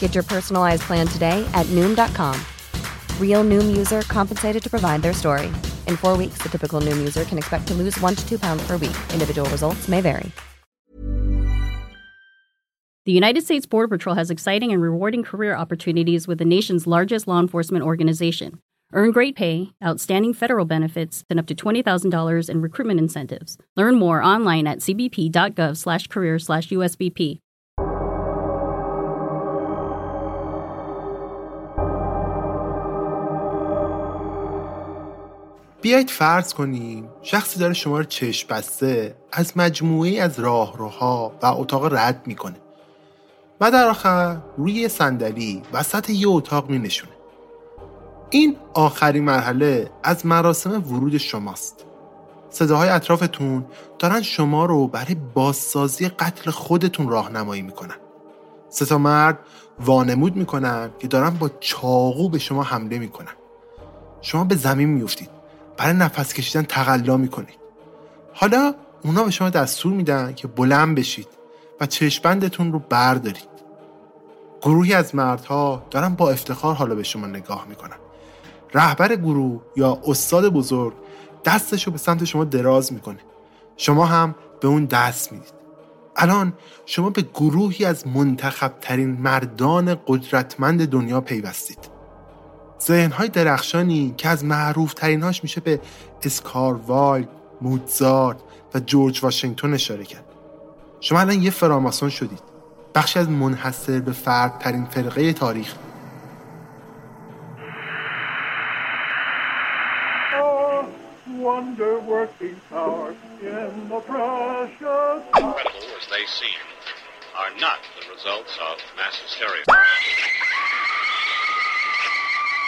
Get your personalized plan today at Noom.com. Real Noom user compensated to provide their story. In four weeks, the typical Noom user can expect to lose one to two pounds per week. Individual results may vary. The United States Border Patrol has exciting and rewarding career opportunities with the nation's largest law enforcement organization. Earn great pay, outstanding federal benefits, and up to $20,000 in recruitment incentives. Learn more online at cbp.gov/career/usbp. بیایید فرض کنیم شخصی داره شما رو چشم بسته از مجموعی از راهروها و اتاق رد می‌کنه و در آخر روی صندلی وسط یه اتاق می نشونه. این آخرین مرحله از مراسم ورود شماست. صداهای اطرافتون دارن شما رو برای بازسازی قتل خودتون راهنمایی می‌کنن. سه تا مرد وانمود می‌کنن که دارن با چاقو به شما حمله می‌کنن. شما به زمین میفتید برای نفس کشیدن تقلا می‌کنید. حالا اونا به شما دستور میدن که بلند بشید و چشمبندتون رو بردارید. گروهی از مردها دارن با افتخار حالا به شما نگاه می‌کنن. رهبر گروه یا استاد بزرگ دستش رو به سمت شما دراز می‌کنه. شما هم به اون دست می‌دید. الان شما به گروهی از منتخب ترین مردان قدرتمند دنیا پیوستید. ذهنهای درخشانی که از معروف ترینهاش میشه به اسکار وایلد، موتزارت و جورج واشنگتن اشاره کرد. شما الان یه فراماسون شدید. بخشی از منحصر به فرد ترین فرقه تاریخ.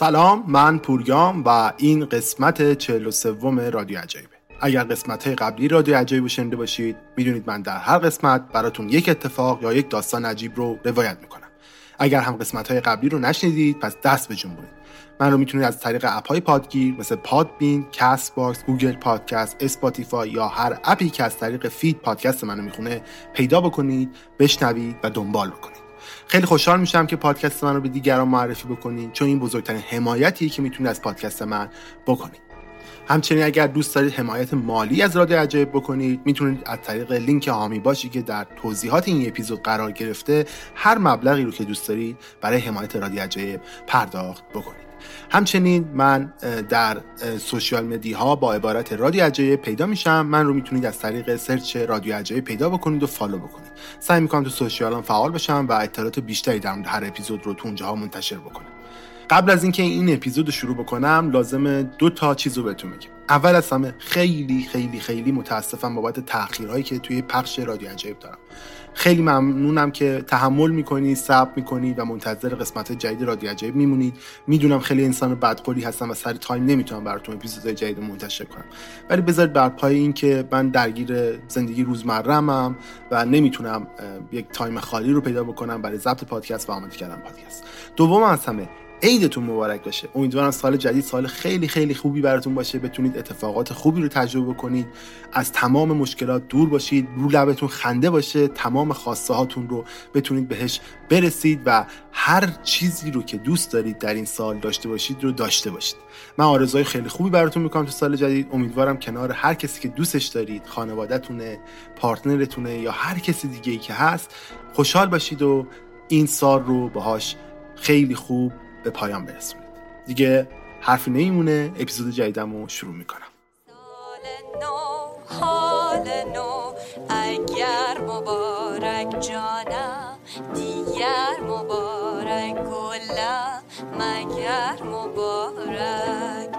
سلام من پوریام و این قسمت 43 رادیو عجایبه. اگر قسمت های قبلی رادیو عجایب شنیده باشید می‌دونید من در هر قسمت براتون یک اتفاق یا یک داستان عجیب رو روایت می‌کنم. اگر هم قسمت های قبلی رو نشنیدید پس دست بجنبونید من رو می‌تونید از طریق اپ های پادگیر مثل پادبین، کست باکس، گوگل پادکست، اسپاتیفای یا هر اپی که از طریق feed پادکست منو می‌خونه پیدا بکنید، بشنوید و دنبال بکنید. خیلی خوشحال میشم که پادکست من رو به دیگران معرفی بکنید چون این بزرگترین حمایتیه که می‌تونید از پادکست من بکنید. همچنین اگر دوست دارید حمایت مالی از رادیو عجایب بکنید می‌تونید از طریق لینک حامی باشی که در توضیحات این اپیزود قرار گرفته هر مبلغی رو که دوست دارید برای حمایت رادیو عجایب پرداخت بکنید. همچنین من در social media ها با عبارت رادیو عجایب پیدا میشم. من رو می‌تونید از طریق search رادیو عجایب پیدا بکنید و follow بکنید. سعی می‌کنم تو سوشیالم فعال باشم و اطلاعات بیشتری در هر اپیزود رو تو اونجاها منتشر بکنم. قبل از اینکه این اپیزود رو شروع بکنم لازم دو تا چیز رو بهتون بگم اول از همه خیلی خیلی خیلی متاسفم بابت تاخیرهایی که توی پخش رادیو عجایب دارم. خیلی ممنونم که تحمل می‌کنید صبر می‌کنید و منتظر قسمت جدید رادیو عجایب میمونید می‌دونم خیلی انسان بدقولی هستم و سر تایم نمی‌تونم براتون اپیزودهای جدید منتشر کنم. ولی بذارید بر پای این که من درگیر زندگی روزمره‌ام و نمی‌تونم یک تایم خالی رو پیدا بکنم برای ضبط پادکست و آماده کردن پادکست. دوم از همه عیدتون مبارک باشه. امیدوارم سال جدید سال خیلی خیلی خوبی براتون باشه. بتونید اتفاقات خوبی رو تجربه کنید از تمام مشکلات دور باشید. رو لبتون خنده باشه. تمام خواسته هاتون رو بتونید بهش برسید و هر چیزی رو که دوست دارید در این سال داشته باشید رو داشته باشید. من آرزوهای خیلی خوبی براتون می‌کنم تو سال جدید. امیدوارم کنار هر کسی که دوستش دارید خانوادهتونه پارتنرتونه یا هر کسی دیگه ای که هست خوشحال باشید و این سال رو باهاش خیلی خوب به پایان برسونید. دیگه حرفی نمیمونه اپیزود جدیدم رو شروع می‌کنم. سال نو حال نو اگر مبارک جانم دیگر مبارک کلا مگر مبارک.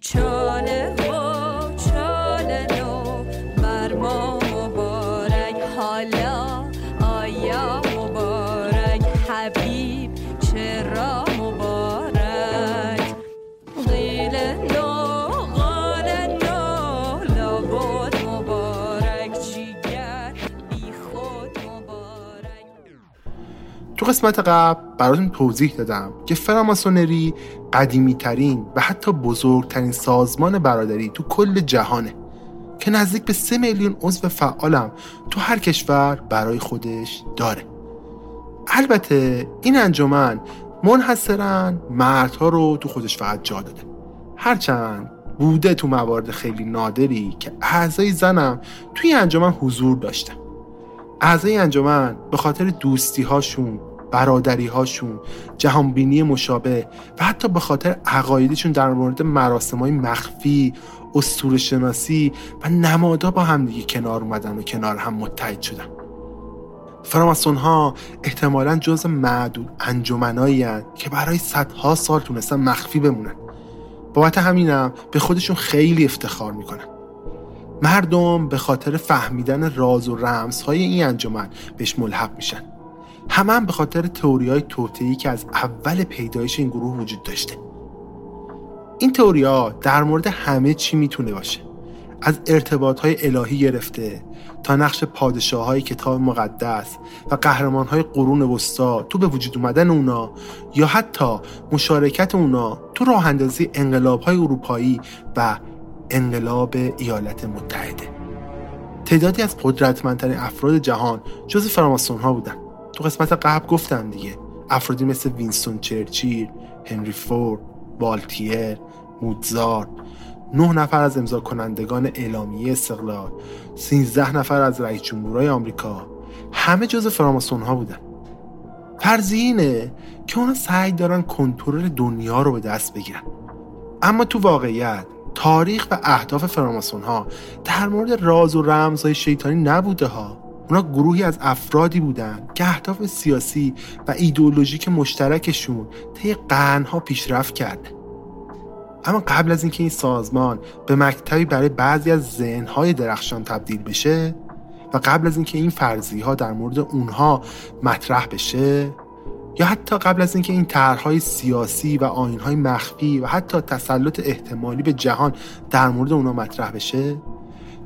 چاله قسمت قبل براتون توضیح دادم که فراماسونری قدیمی ترین و حتی بزرگترین سازمان برادری تو کل جهانه که نزدیک به سه میلیون عضو فعالم تو هر کشور برای خودش داره. البته این انجمن منحصرا مردها رو تو خودش فقط جا داده. هرچند بوده تو موارد خیلی نادری که اعضای زنم توی انجمن حضور داشتن. اعضای انجمن به خاطر دوستی هاشون برادری هاشون جهانبینی مشابه و حتی به خاطر عقایدشون در مورد مراسم های مخفی اسطوره شناسی و نمادا با همدیگه کنار اومدن و کنار هم متحد شدن. فراماسون ها احتمالا جز معدود انجمنایی که برای صدها سال تونستن مخفی بمونن. بابت همینم به خودشون خیلی افتخار می‌کنن. مردم به خاطر فهمیدن راز و رمزهای این انجمن بهش ملحق میشن. همه هم به خاطر تئوری های که از اول پیدایش این گروه وجود داشته. این تئوری ها در مورد همه چی می‌تونه باشه. از ارتباط های الهی گرفته تا نقش پادشاه های کتاب مقدس و قهرمان های قرون وسطا تو به وجود اومدن اونا یا حتی مشارکت اونا تو راه اندازی انقلاب های اروپایی و انقلاب ایالات متحده. تعدادی از قدرتمندترین افراد جهان جز فراماسون ها بودن. تو قسمت قبل گفتم دیگه. افرادی مثل وینستون چرچیل هنری فورد والتیر موتزارت نه نفر از امضا کنندگان اعلامیه استقلال 13 نفر از رئیس جمهورهای آمریکا. همه جز فراماسون ها بودن. فرضیه اینه که اونا سعی دارن کنترل دنیا رو به دست بگیرن. اما تو واقعیت تاریخ و اهداف فراماسون ها در مورد راز و رمزهای شیطانی نبوده ها. اونا گروهی از افرادی بودن که اهداف سیاسی و ایدئولوژیک مشترکشون طی قرنها پیشرفت کرده اما قبل از اینکه این سازمان به مکتبی برای بعضی از ذهنهای درخشان تبدیل بشه و قبل از اینکه این فرضی ها در مورد اونها مطرح بشه یا حتی قبل از اینکه این طرحهای سیاسی و آینهای مخفی و حتی تسلط احتمالی به جهان در مورد اونها مطرح بشه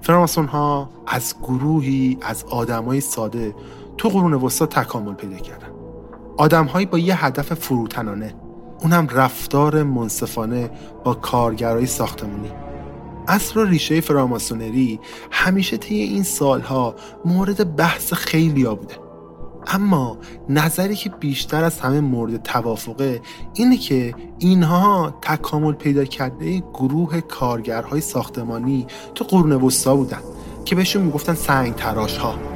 فراماسون ها از گروهی از آدمای ساده تو قرون وسطا تکامل پیدا کردن. آدمهایی با یه هدف فروتنانه. اونم رفتار منصفانه با کارگرای ساختمانی اصل و ریشه فراماسونری همیشه طی این سالها مورد بحث خیلی بوده. اما نظری که بیشتر از همه مورد توافقه اینه که اینها تکامل پیدا کرده گروه کارگرهای ساختمانی تو قرون وسطا بودن که بهشون می‌گفتن سنگ تراش ها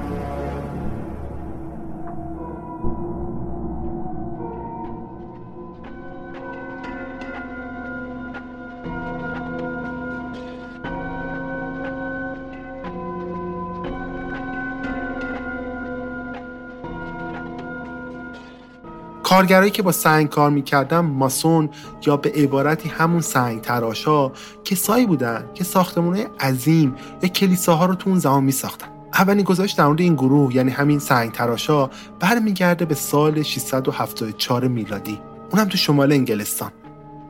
کارگرایی که با سنگ کار می‌کردن ماسون یا به عبارتی همون سنگ تراشا کسایی بودن که ساختمونه عظیم یا کلیساها رو تو اون زمان میساختن. اولین گزارش در مورد این گروه یعنی همین سنگ تراشا برمیگرده به سال 674 میلادی. اونم تو شمال انگلستان.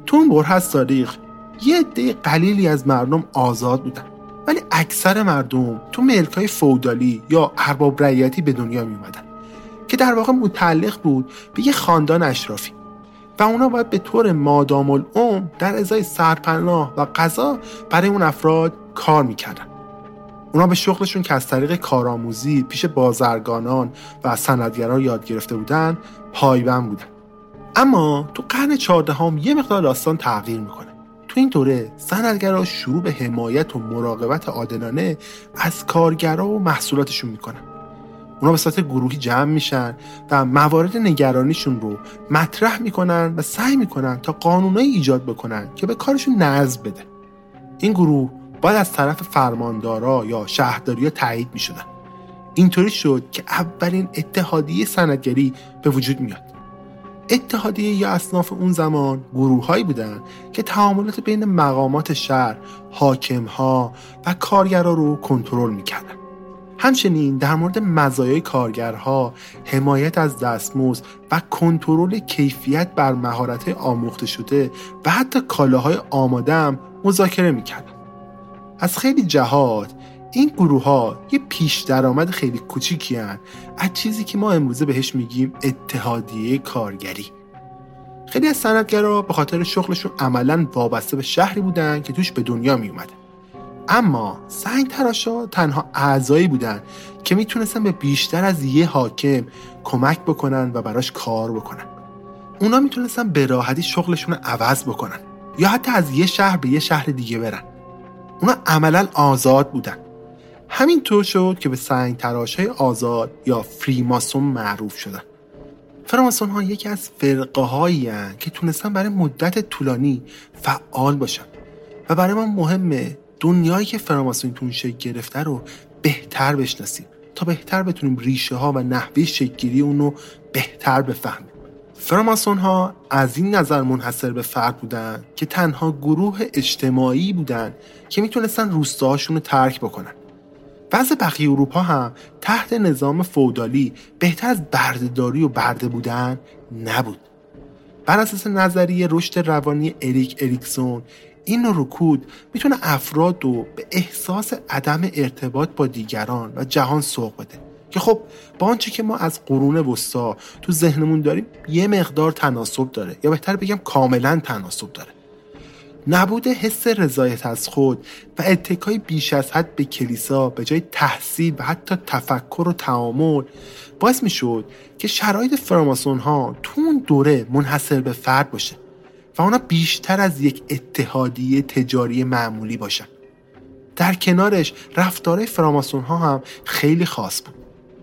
تو اون بره از تاریخ یه عده قلیلی از مردم آزاد بودن. ولی اکثر مردم تو ملکای فودالی یا ارباب رعیتی به دنیا می که در واقع متعلق بود به یه خاندان اشرافی. و اونا باید به طور مادام العمر در ازای سرپناه و غذا برای اون افراد کار می‌کردن. اونا به شغلشون که از طریق کارآموزی پیش بازرگانان و سندگران یاد گرفته بودن پایبند بودن. اما تو قرن چهاردهم یه مقدار داستان تغییر می‌کنه. تو این دوره سندگرا شروع به حمایت و مراقبت عادلانه از کارگرا و محصولاتشون می‌کنن. اونا به صورت گروهی جمع میشن و موارد نگرانیشون رو مطرح می‌کنن و سعی می‌کنن تا قانونایی ایجاد بکنن که به کارشون نظم بده. این گروه باید از طرف فرماندارا یا شهرداری ها تایید می‌شدن. اینطوری شد که اولین اتحادیه سندگری به وجود میاد. اتحادیه یا اصناف اون زمان گروههایی بودن که تعاملات بین مقامات شهر، حاکمها و کارگرا رو کنترل می‌کردن. همچنین در مورد مزایای کارگرها حمایت از دستمزد و کنترل کیفیت بر مهارت آموخته شده و حتی کالاهای آماده هم مذاکره می‌کردن. از خیلی جهات این گروه ها یه پیش درآمد خیلی کوچیکی هن. از چیزی که ما امروزه بهش میگیم اتحادیه کارگری. خیلی از صنعتگرا به خاطر شغلشون عملا وابسته به شهری بودن که توش به دنیا می اما سنگ تراشا تنها اعضایی بودن که می‌تونستن به بیشتر از یه حاکم کمک بکنن و براش کار بکنن. اونا می‌تونستن به راحتی شغلشون رو عوض بکنن یا حتی از یه شهر به یه شهر دیگه برن. اونا عملا آزاد بودن. همینطور شد که به سنگ تراش های آزاد یا فریماسون معروف شدن. فراماسون ها یکی از فرقه هایی که تونستن برای مدت طولانی فعال باشن و برای ما مهمه دنیایی که فراماسونی شکل گرفته رو بهتر بشناسیم. تا بهتر بتونیم ریشه ها و نحوه شکلگیری اون رو بهتر بفهمیم. فراماسون ها از این نظر منحصر به فرد بودن که تنها گروه اجتماعی بودن که می‌تونستن روستاهاشون رو ترک بکنن. بعض بقیه اروپا هم تحت نظام فودالی بهتر از بردهداری و برده بودن نبود. بر اساس نظریه رشد روانی اریک اریکسون این رکود می‌تونه افراد رو به احساس عدم ارتباط با دیگران و جهان سوق بده. که خب با آنچه که ما از قرون وسطا تو ذهنمون داریم یه مقدار تناسب داره. یا بهتر بگم کاملا تناسب داره. نبود حس رضایت از خود و اتکای بیش از حد به کلیسا به جای تحصیل و حتی تفکر و تعامل باعث می شد که شرایط فراماسون ها تو اون دوره منحصر به فرد باشه. و اونا بیشتر از یک اتحادیه تجاری معمولی باشن. در کنارش رفتار فراماسون ها هم خیلی خاص بود.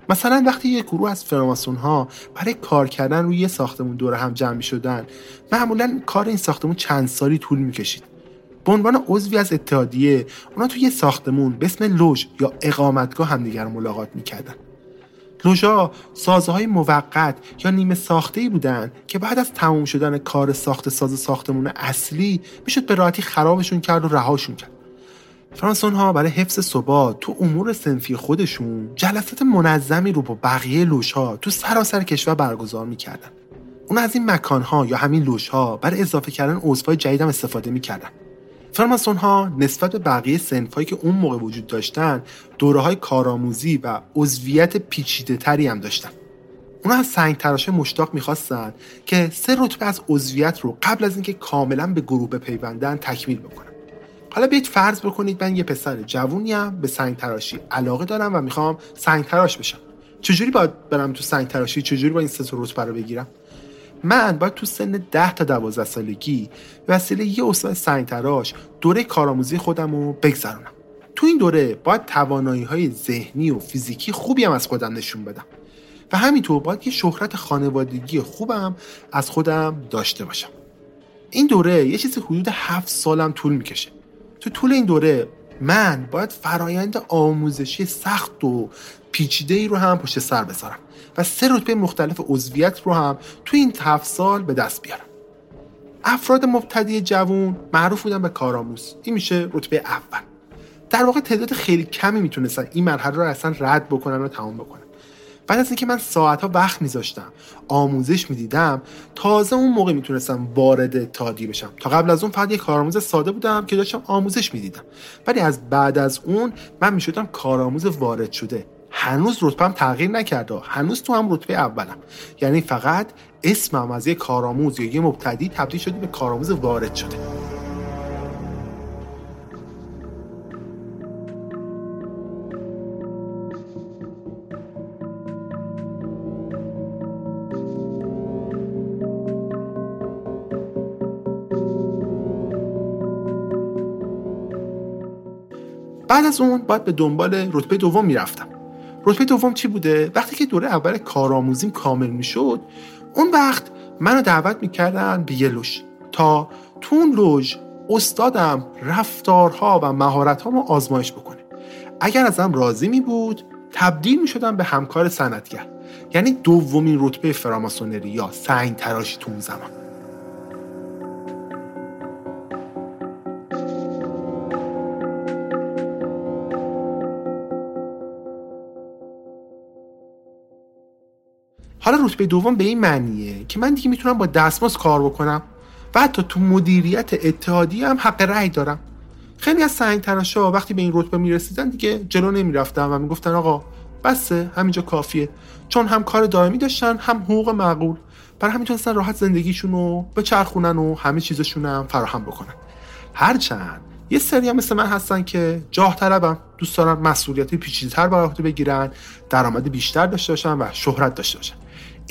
مثلا وقتی یک گروه از فراماسون ها برای کار کردن روی یه ساختمون دور هم جمع می شدن معمولا کار این ساختمون چند سالی طول می کشید به عنوان عضوی از اتحادیه اونا توی یه ساختمون به اسم لوژ یا اقامتگاه همدیگر ملاقات می‌کردن. لوژا سازهای موقت یا نیمه ساخته ای بودن که بعد از تموم شدن کار ساخت ساز ساختمون اصلی می‌شد به راحتی خرابشون کرد و رهاشون کرد. فرانسون ها برای حفظ ثبات تو امور سنفی خودشون جلسات منظمی رو با بقیه لوژها تو سراسر کشور برگزار می‌کردن. اون از این مکان ها یا همین لوژها برای اضافه کردن عضوهای جدیدم استفاده می‌کردن. فرماسون ها نسبت به بقیه سنفایی که اون موقع وجود داشتن دوره های کارآموزی و عضویت پیچیده تری هم داشتن. اونا از سنگ تراشه مشتاق می‌خواستن که سه رتبه از عضویت رو قبل از اینکه کاملا به گروه بپیوندن تکمیل بکنن. حالا بیت فرض بکنید من یه پسر جوونیم به سنگ تراشی علاقه دارم و می‌خوام سنگ تراش بشم. چجوری باید برم تو سنگ تراشی چجوری با این سه رتبه رو بگیرم؟ من باید تو سن 10 تا 12 سالگی وسیله یه استاد سنگ تراش دوره کارآموزی خودم رو بگذرونم. تو این دوره باید توانایی های ذهنی و فیزیکی خوبی هم از خودم نشون بدم و همینطور باید یه شهرت خانوادگی خوبم از خودم داشته باشم. این دوره یه چیزی حدود هفت سالم طول می‌کشه. تو طول این دوره من باید فرایند آموزشی سخت و پیچیده ای رو هم پشت سر بذارم و سه رتبه مختلف عضویت رو هم تو این هفت سال به دست بیارم. افراد مبتدی جوون معروف بودن به کارآموز. این میشه رتبه اول. در واقع تعداد خیلی کمی می‌تونستن این مرحله رو اصلا رد بکنن و تمام بکنن. بعد از اینکه من ساعتها وقت میذاشتم آموزش می‌دیدم تازه اون موقع می‌تونستم وارد تادی بشم. تا قبل از اون فقط یک کارآموز ساده بودم که داشتم آموزش می‌دیدم. ولی از بعد از اون من می‌شدم کارآموز وارد شده. هنوز رتبم تغییر نکرده. هنوز تو هم رتبه اولم. یعنی فقط اسمم از یه کارآموز یا یه مبتدی تبدیل شده به کارآموز وارد شده. بعد از اون باید به دنبال رتبه دوم می‌رفتم. رتبه دوم چی بوده؟ وقتی که دوره اول کارآموزیم کامل می‌شد اون وقت منو دعوت می‌کردن به یه لوژ. تا تو اون لوژ استادم رفتارها و مهارتهامو آزمایش بکنه. اگر ازم راضی می بود تبدیل می شدم به همکار سندگر یعنی دومین رتبه فراماسونری یا سنگ تراشی تو اون زمان. حالا رتبه دوم به این معنیه که من دیگه می‌تونم با دستمزد کار بکنم و حتی تو مدیریت اتحادی هم حق رأی دارم. خیلی از سنگ تراشا وقتی به این رتبه می‌رسیدن دیگه جلو نمی‌رفتن و می‌گفتن آقا بسه همینجا کافیه. چون هم کار دائمی داشتن هم حقوق معقول. برای همین تونستن راحت زندگیشون رو بچرخونن و همه چیزشون هم فراهم بکنن. هرچند یه سری هم مثل من هستن که جاه طلبم دوست دارن مسئولیت پیچیده‌تر بر عهده بگیرن درآمد بیشتر داشته باشن و شهرت داشته باشن.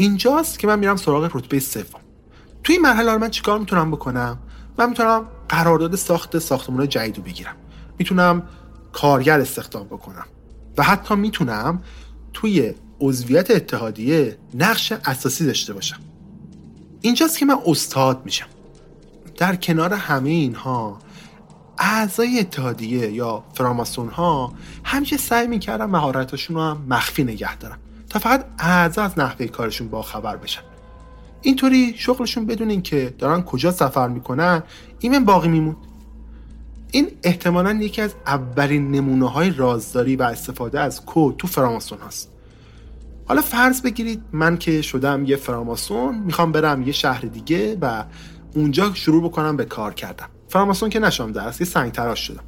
اینجاست که من میرم سراغ رتبه سوم. توی این مرحله من چیکار می‌تونم بکنم؟ من می‌تونم قرارداد ساخت ساختمان جدید رو بگیرم. می‌تونم کارگر استخدام بکنم. و حتی می‌تونم توی عضویت اتحادیه نقش اساسی داشته باشم. اینجاست که من استاد میشم. در کنار همه اینها اعضای اتحادیه یا فراماسون ها همیشه سعی می‌کردن مهارتاشون رو هم مخفی نگه دارن. تا فقط اعضا از نحوه کارشون با خبر بشن. اینطوری شغلشون بدون که دارن کجا سفر می‌کنن ایمن باقی میمون این احتمالا یکی از اولین نمونه های رازداری و استفاده از کد تو فراماسون هست. حالا فرض بگیرید من که شدم یه فراماسون می‌خوام برم یه شهر دیگه و اونجا شروع بکنم به کار کردم فراماسون که نشام درست یه سنگ تراش شدم.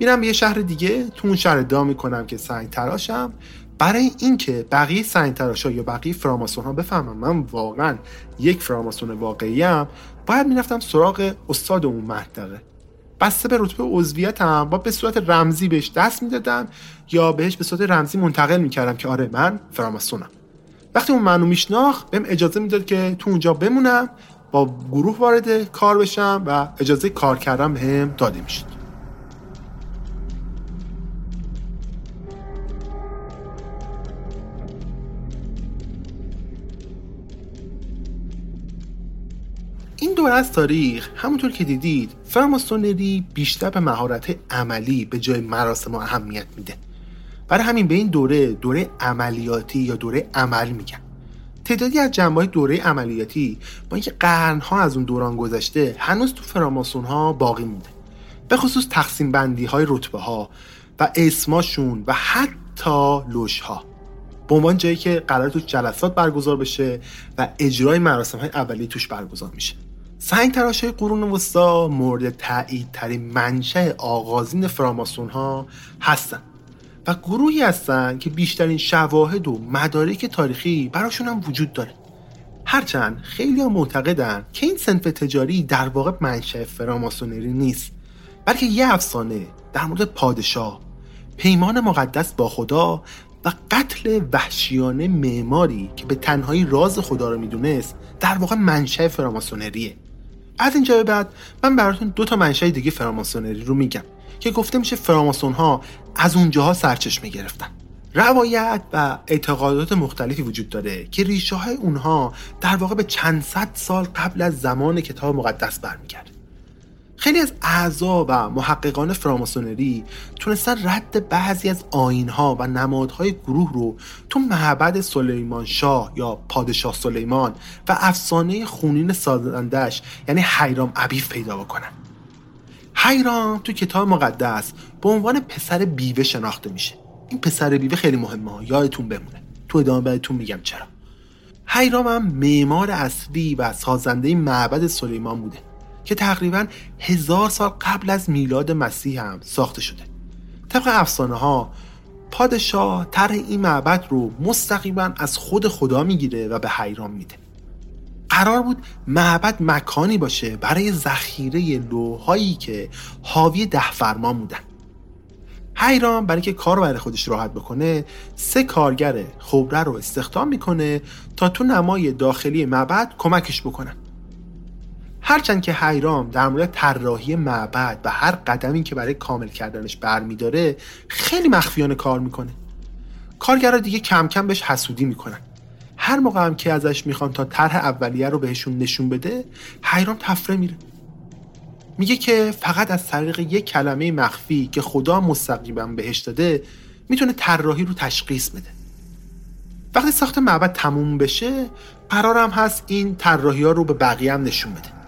میرم یه شهر دیگه تو اون شهر ادعا می‌کنم که سنگ تراشم برای اینکه بقیه سنگ تراشا یا بقیه فراماسون ها بفهمم من واقعا یک فراماسون واقعی ام باید می‌رفتم سراغ استاد اون منطقه. بسته به رتبه عضویتم با به صورت رمزی بهش دست می‌دادم یا بهش به صورت رمزی منتقل می‌کردم که آره من فراماسونم. وقتی اون منو میشناخت بهم اجازه می‌داد که تو اونجا بمونم با گروه وارد کار بشم و اجازه کار کردن بهم داده می‌شد. این دور از تاریخ همونطور که دیدید فراماسونری بیشتر به مهارت عملی به جای مراسم و اهمیت میده. برای همین به این دوره دوره عملیاتی یا دوره عمل میگن. تعدادی از جنبه دوره عملیاتی با اینکه قرنها از اون دوران گذشته هنوز تو فراماسون ها باقی میده به خصوص تقسیم بندی های رتبه ها و اسماشون و حتی لوش ها به عنوان جایی که قرار تو جلسات برگزار بشه و اجرای مراسم های اولیه توش برگزار میشه. سنگ تراش های قرون وسطا مورد تایید ترین منشأ آغازین فراماسون ها هستن و گروهی هستن که بیشترین شواهد و مدارک تاریخی براشون هم وجود داره. هرچند خیلی ها معتقدن که این سنف تجاری در واقع منشأ فراماسونری نیست بلکه یه افسانه در مورد پادشاه پیمان مقدس با خدا و قتل وحشیانه معماری که به تنهایی راز خدا رو می‌دونست در واقع منشأ فراماسونریه. از اینجا به بعد من براتون دو تا منشأ دیگه فراماسونری رو میگم که گفته میشه فراماسون ها از اونجاها سرچشمه گرفتن. روایت و اعتقادات مختلفی وجود داره که ریشه های اونها در واقع به چند صد سال قبل از زمان کتاب مقدس برمیگرده. خیلی از اعضا و محققان فراماسونری تونستن رد بعضی از آینها و نمادهای گروه رو تو معبد سلیمان شاه یا پادشاه سلیمان و افسانه خونین سازندش یعنی حیرام عبیف پیدا بکنن. حیرام تو کتاب مقدس به عنوان پسر بیوه شناخته میشه. این پسر بیوه خیلی مهمه یادتون بمونه. تو ادامه بهتون میگم چرا. حیرام هم معمار اصلی و سازنده معبد سلیمان بوده. که تقریبا هزار سال قبل از میلاد مسیح هم ساخته شده. طبق افسانه ها پادشاه طرح این معبد رو مستقیما از خود خدا می‌گیره و به حیرام میده. قرار بود معبد مکانی باشه برای ذخیره لوهایی که حاوی ده فرمان بودن. حیرام برای که کار برای خودش راحت بکنه سه کارگر خبره رو استخدام می‌کنه تا تو نمای داخلی معبد کمکش بکنن. هرچند که حیرام در مورد طراحی معبد و هر قدمی که برای کامل کردنش برمیداره خیلی مخفیانه کار می‌کنه. کارگرها دیگه کم کم بهش حسودی می‌کنن. هر موقع هم که ازش می‌خوان تا طرح اولیه رو بهشون نشون بده حیرام تفره میره. میگه که فقط از طریق یک کلمه مخفی که خدا مستقیما بهش داده می‌تونه طراحی رو تشخیص بده. وقتی ساخت معبد تموم بشه قرارم هست این طراحی ها رو به بقیه هم نشون بده.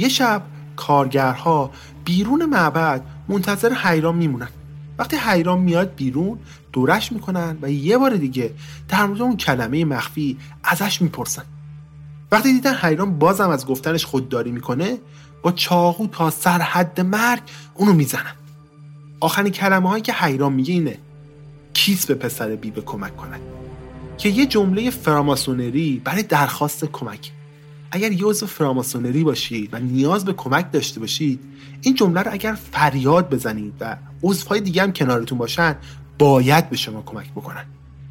یه شب کارگرها بیرون معبد منتظر حیرام میمونن. وقتی حیرام میاد بیرون دورش می‌کنن و یه بار دیگه در مورد اون کلمه مخفی ازش می‌پرسن. وقتی دیدن حیرام بازم از گفتنش خودداری می‌کنه با چاقو تا سر حد مرگ اونو می‌زنن. آخرین کلمه هایی که حیرام میگه اینه کیس به پسر بیوه کمک کنن که یه جمله فراماسونری برای درخواست کمک. اگر عضو فراماسونری باشید و نیاز به کمک داشته باشید این جمله رو اگر فریاد بزنید و عضوهای دیگه هم کنارتون باشن باید به شما کمک بکنن.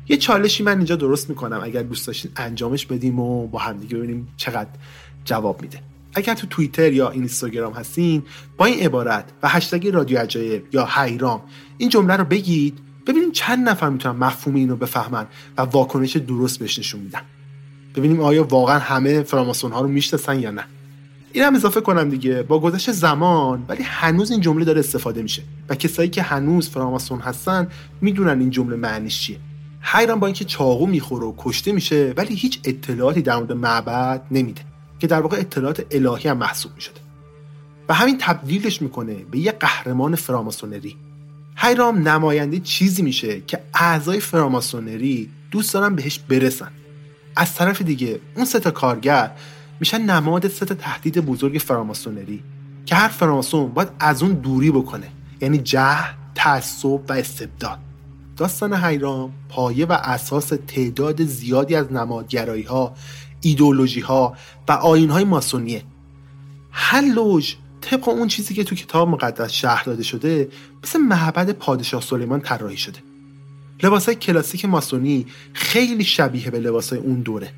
یه چالشی من اینجا درست می‌کنم اگر دوست داشتید انجامش بدیم و با همدیگه ببینیم چقدر جواب میده. اگر تو توییتر یا اینستاگرام هستین با این عبارت و هشتگ رادیو عجایب یا حیرام این جمله رو بگید ببینیم چند نفر می‌تونن مفهوم اینو بفهمن و واکنش درست بهش نشون میدن. ببینیم آیا واقعا همه فراماسون ها رو می‌شناسن یا نه. این هم اضافه کنم دیگه با گذشت زمان ولی هنوز این جمله داره استفاده میشه و کسایی که هنوز فراماسون هستن می‌دونن این جمله معنیش چیه. حیران با اینکه چاقو می‌خوره و کشته میشه ولی هیچ اطلاعاتی در مورد معبد نمیده که در واقع اطلاعات الهی هم محسوب می‌شده و همین تبدیلش می‌کنه به یه قهرمان فراماسونری. حیرام نماینده چیزی میشه که اعضای فراماسونری دوست دارن بهش برسن. از طرف دیگه اون سه تا کارگر میشن نماد سه تا تهدید بزرگ فراماسونری که هر فراماسون باید از اون دوری بکنه. یعنی جه، تعصب و استبداد. داستان حیرام پایه و اساس تعداد زیادی از نمادگرایی ها ایدولوژی ها و آین های ماسونیه. هر لوژ طبق اون چیزی که تو کتاب مقدس شهر داده شده مثل معبد پادشاه سلیمان طراحی شده. لباسای کلاسیک ماسونی خیلی شبیه به لباسای اون دوره.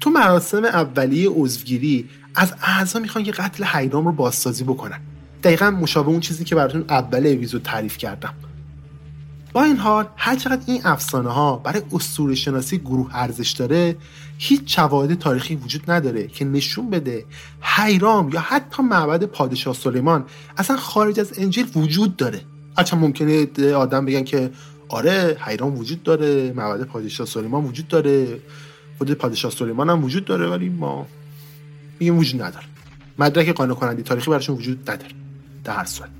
تو مراسم اولیه عضوگیری از اعضا می‌خوان که قتل حیرام رو بازسازی بکنن. دقیقا مشابه اون چیزی که براتون اول اپیزود تعریف کردم. با این حال هرچقدر این افسانه ها برای اسطوره شناسی گروه ارزش داره هیچ شواهد تاریخی وجود نداره که نشون بده حیرام یا حتی معبد پادشاه سلیمان اصلا خارج از انجیل وجود داره. هرچند ممکنه آدم بگن که آره حیران وجود داره معبد پادشاه سلیمان وجود داره. خود پادشاه سلیمان هم وجود داره ولی ما میگیم وجود نداره. مدرک قانع کننده تاریخی براشون وجود نداره در هر صورت.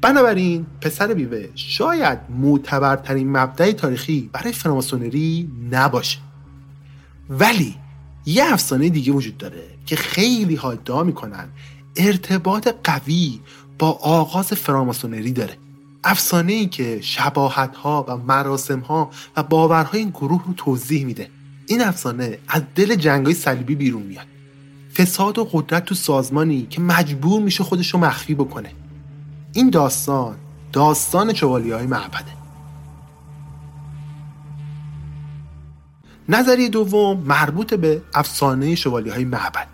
بنابراین پسر بیوه شاید معتبرترین مبدع تاریخی برای فراماسونری نباشه. ولی یه افسانه دیگه وجود داره که خیلی ها ادعا می‌کنن ارتباط قوی با آغاز فراماسونری داره. افسانه ای که شباهت ها و مراسم ها و باورهای این گروه رو توضیح میده. این افسانه از دل جنگای صلیبی بیرون میاد. فساد و قدرت تو سازمانی که مجبور میشه خودش رو مخفی بکنه. این داستان داستان چوالی های معبده. نظریه دوم مربوط به افسانه شوالی های معبد.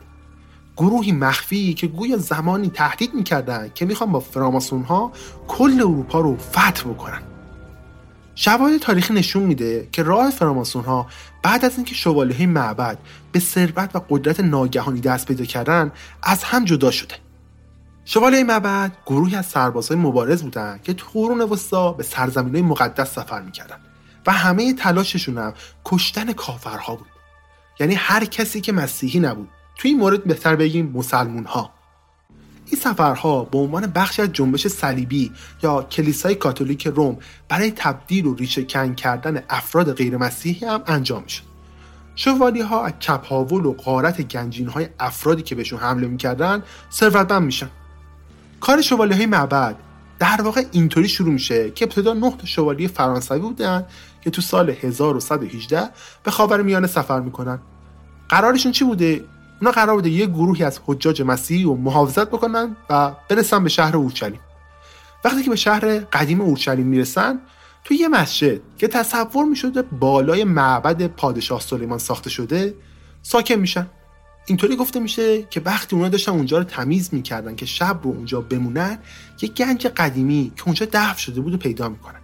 گروهی مخفی که گویا زمانی تهدید می‌کردن که می‌خوان با فراماسون ها کل اروپا رو فتح بکنن. شواهد تاریخی نشون میده که راه فراماسون ها بعد از اینکه شوالی های معبد به ثروت و قدرت ناگهانی دست پیدا کردن از هم جدا شده. شوالی معبد گروهی از سربازهای مبارز بودند که تو قرون وسطا به سرزمین های مقدس سفر می‌کردن و همه تلاششون هم کشتن کافرها بود. یعنی هر کسی که مسیحی نبود توی این مورد بهتر بگیم مسلمون ها این سفرها به عنوان بخشی از جنبش صلیبی یا کلیسای کاتولیک روم برای تبدیل و ریشه کن کردن افراد غیر مسیحی هم انجام می‌شد. شوالی ها از چپاول و قارت گنجین های افرادی که بهشون حمله می‌کردن ثروتمند میشن. کار شوالی های معبد در واقع اینطوری شروع میشه که ابتدا نه شوالی فرانسوی بودن که تو سال 1118 به خاورمیانه سفر می‌کنن. قرارشون چی بوده؟ اونا قرار بوده یه گروهی از حجاج مسیحی رو محافظت بکنن و برسن به شهر اورشلیم. وقتی که به شهر قدیم اورشلیم می‌رسن تو یه مسجد که تصور می‌شده بالای معبد پادشاه سلیمان ساخته شده ساکن میشن. اینطوری گفته میشه که وقتی اونا داشتن اونجا رو تمیز می‌کردن که شب رو اونجا بمونن یه گنج قدیمی که اونجا دفن شده بود و پیدا می‌کنن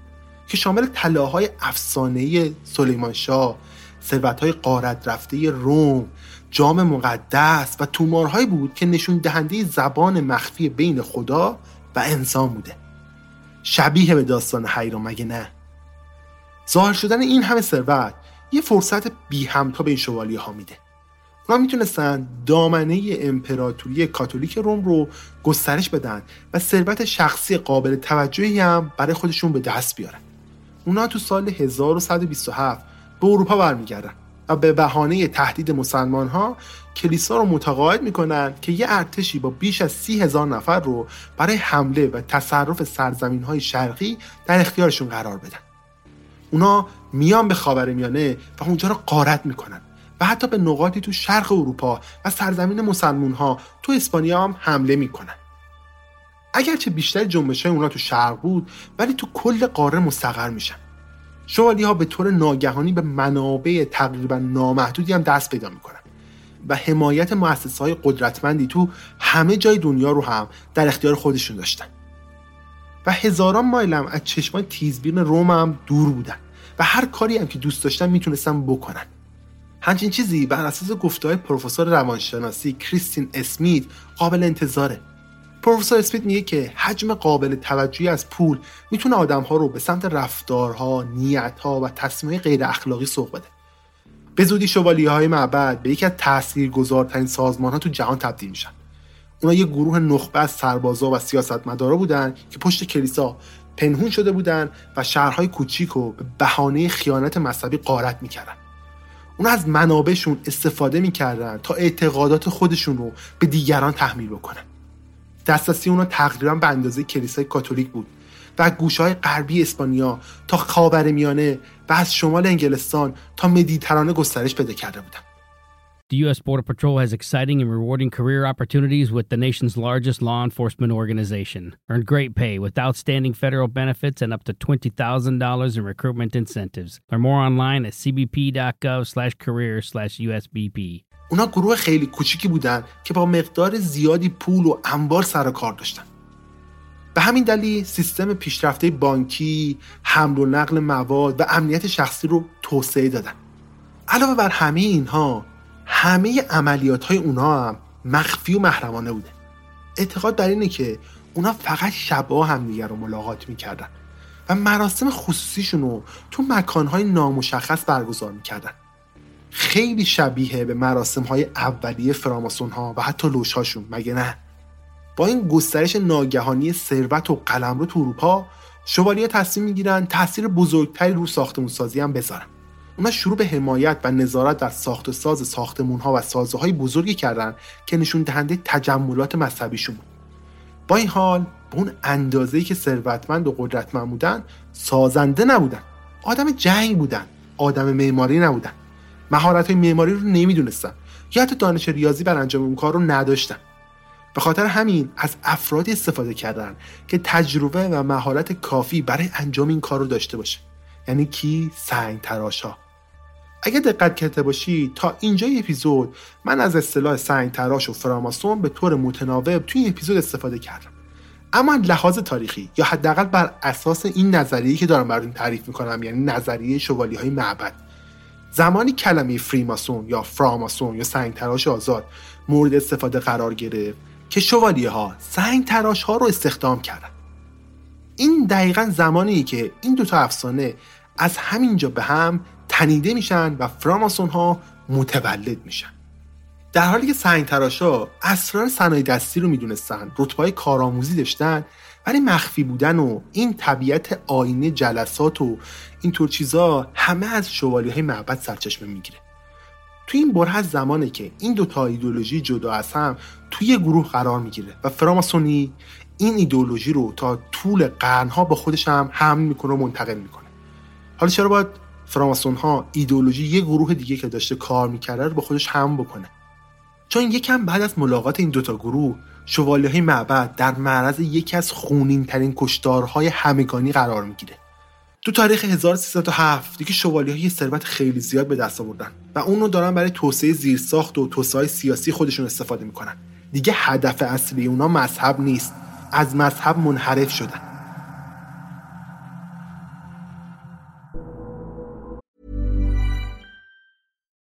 که شامل طلاهای افسانه سلیمان شاه ثروتهای قارت رفته روم جام مقدس و تومارهایی بود که نشون دهنده زبان مخفی بین خدا و انسان بوده. شبیه به داستان حیرا مگه نه؟ ظاهر شدن این همه ثروت یه فرصت بی همتا به این شوالیه ها میده. اونا می‌تونستن دامنه امپراتوری کاتولیک روم رو گسترش بدن و ثروت شخصی قابل توجهی هم برای خودشون به دست بیارن. اونا تو سال 1127 به اروپا برمیگردن. و به بهانه تهدید مسلمان ها کلیسا رو متقاعد می‌کنن که یه ارتشی با بیش از سی هزار نفر رو برای حمله و تصرف سرزمین های شرقی در اختیارشون قرار بدن. اونا میان به خاورمیانه و اونجا رو قارت می‌کنن و حتی به نقاطی تو شرق اروپا و سرزمین مسلمون ها تو اسپانیا هم حمله می‌کنن. اگرچه بیشتر جنبش های اونا تو شرق بود ولی تو کل قاره مستقر میشن. شوالی ها به طور ناگهانی به منابع تقریبا نامحدودی هم دست پیدا می‌کنن و حمایت مؤسسه های قدرتمندی تو همه جای دنیا رو هم در اختیار خودشون داشتن. و هزاران مایلم از چشمان تیزبین روم هم دور بودن و هر کاری هم که دوست داشتن می‌تونستن بکنن. همچین چیزی بر اساس گفته پروفسور روانشناسی کریستین اسمیت قابل انتظاره. پروفسور اسمیت میگه که حجم قابل توجهی از پول می‌تونه آدمها رو به سمت رفتارها، نیتها و تصمیم غیر اخلاقی سوق بده. به زودی شوالیه های معبد به یکی از تاثیرگذارترین سازمان ها تو جهان تبدیل میشن. اونا یه گروه نخبه از سربازا و سیاستمدارا بودن که پشت کلیسا پنهون شده بودن و شهرهای کوچیک رو به بهانه خیانت مذهبی قارت می‌کردن. اونا از منابعشون استفاده می‌کردن تا اعتقادات خودشون رو به دیگران تحمیل بکنن. دسترسی اونا تقریبا به اندازه کلیسای کاتولیک بود و گوشهای غربی اسپانیا تا خاور میانه و از شمال انگلستان تا مدیترانه گسترش پیدا کرده بودن. The U.S. Border Patrol has exciting and rewarding career opportunities with the nation's largest law enforcement organization. Earn great pay with outstanding federal benefits and up to $20,000 in recruitment incentives. Learn more online at cbp.gov slash career slash USBP. اونا گروه خیلی کوچیکی بودن که با مقدار زیادی پول و انبار سر کار داشتن. به همین دلیل سیستم پیشرفته بانکی، حمل و نقل مواد و امنیت شخصی رو توسعه دادن. علاوه بر همه اینها همه عملیات های اونا هم مخفی و محرمانه بوده اعتقاد در اینه که اونا فقط شبا همدیگر رو ملاقات می‌کردن و مراسم خصوصیشون رو تو مکانهای نامشخص برگزار می‌کردن. خیلی شبیه به مراسم های اولیه فراماسون ها و حتی لوش هاشون مگه نه؟ با این گسترش ناگهانی ثروت و قلمرو تو اروپا شوالیه تصمیم می‌گیرن تاثیر بزرگتری رو ساختمون سازی هم بذارن. اونا شروع به حمایت و نظارت در ساخت و ساز ساختمون ها و سازه های بزرگی کردن که نشون دهنده تجملات مذهبیشون بود. با این حال به اون اندازه‌ای که ثروتمند و قدرتمند بودن سازنده نبودن. آدم جنگ بودن. آدم معماری نبودن. مهارت های معماری رو نمی‌دونستن یا حتی دانش ریاضی بر انجام اون کار رو نداشتن به خاطر همین از افرادی استفاده کردن که تجربه و مهارت کافی برای انجام این کار رو داشته باشه. یعنی کی? سنگ تراش ها اگه دقت کرده باشی تا اینجای اپیزود من از اصطلاح سنگ تراش و فراماسون به طور متناوب توی این اپیزود استفاده کردم. اما لحاظ تاریخی یا حداقل بر اساس این نظریه که دارم براتون تعریف می‌کنم یعنی نظریه شوالی های معبد. زمانی کلمه فریماسون یا فراماسون یا سنگ تراش آزاد مورد استفاده قرار گرفت که شوالیه ها سنگ تراش ها رو استخدام کردن این دقیقا زمانی که این دوتا افسانه از همینجا به هم تنیده میشن و فراماسون ها متولد میشن. در حالی که سنگ تراشا اسرار صنایع دستی رو می‌دونستن رتبه کارآموزی داشتن ولی مخفی بودن و این طبیعت آینه جلسات و اینطور چیزا همه از شوالی های معبد سرچشمه می‌گیره. توی این بره از زمانه که این دوتا ایدولوژی جدا از هم توی گروه قرار می‌گیره و فراماسونی این ایدولوژی رو تا طول قرنها با خودش هم حمل می‌کنه و منتقل می‌کنه. حالا چرا باید فراماسون ها ایدولوژی یه گروه دیگه که داشته کار می‌کرده رو با خودش هم بکنه؟ چون یکم بعد از ملاقات این دوتا گروه شوالی های معبد در معرض یکی از خونین ترین کشتارهای همگانی قرار می‌گیره. تو تاریخ 1307 دیگه شوالی های ثروت خیلی زیاد به دست آوردن و اون رو دارن برای توسعه زیرساخت و توسعه سیاسی خودشون استفاده می‌کنن. دیگه هدف اصلی اونا مذهب نیست. از مذهب منحرف شدن.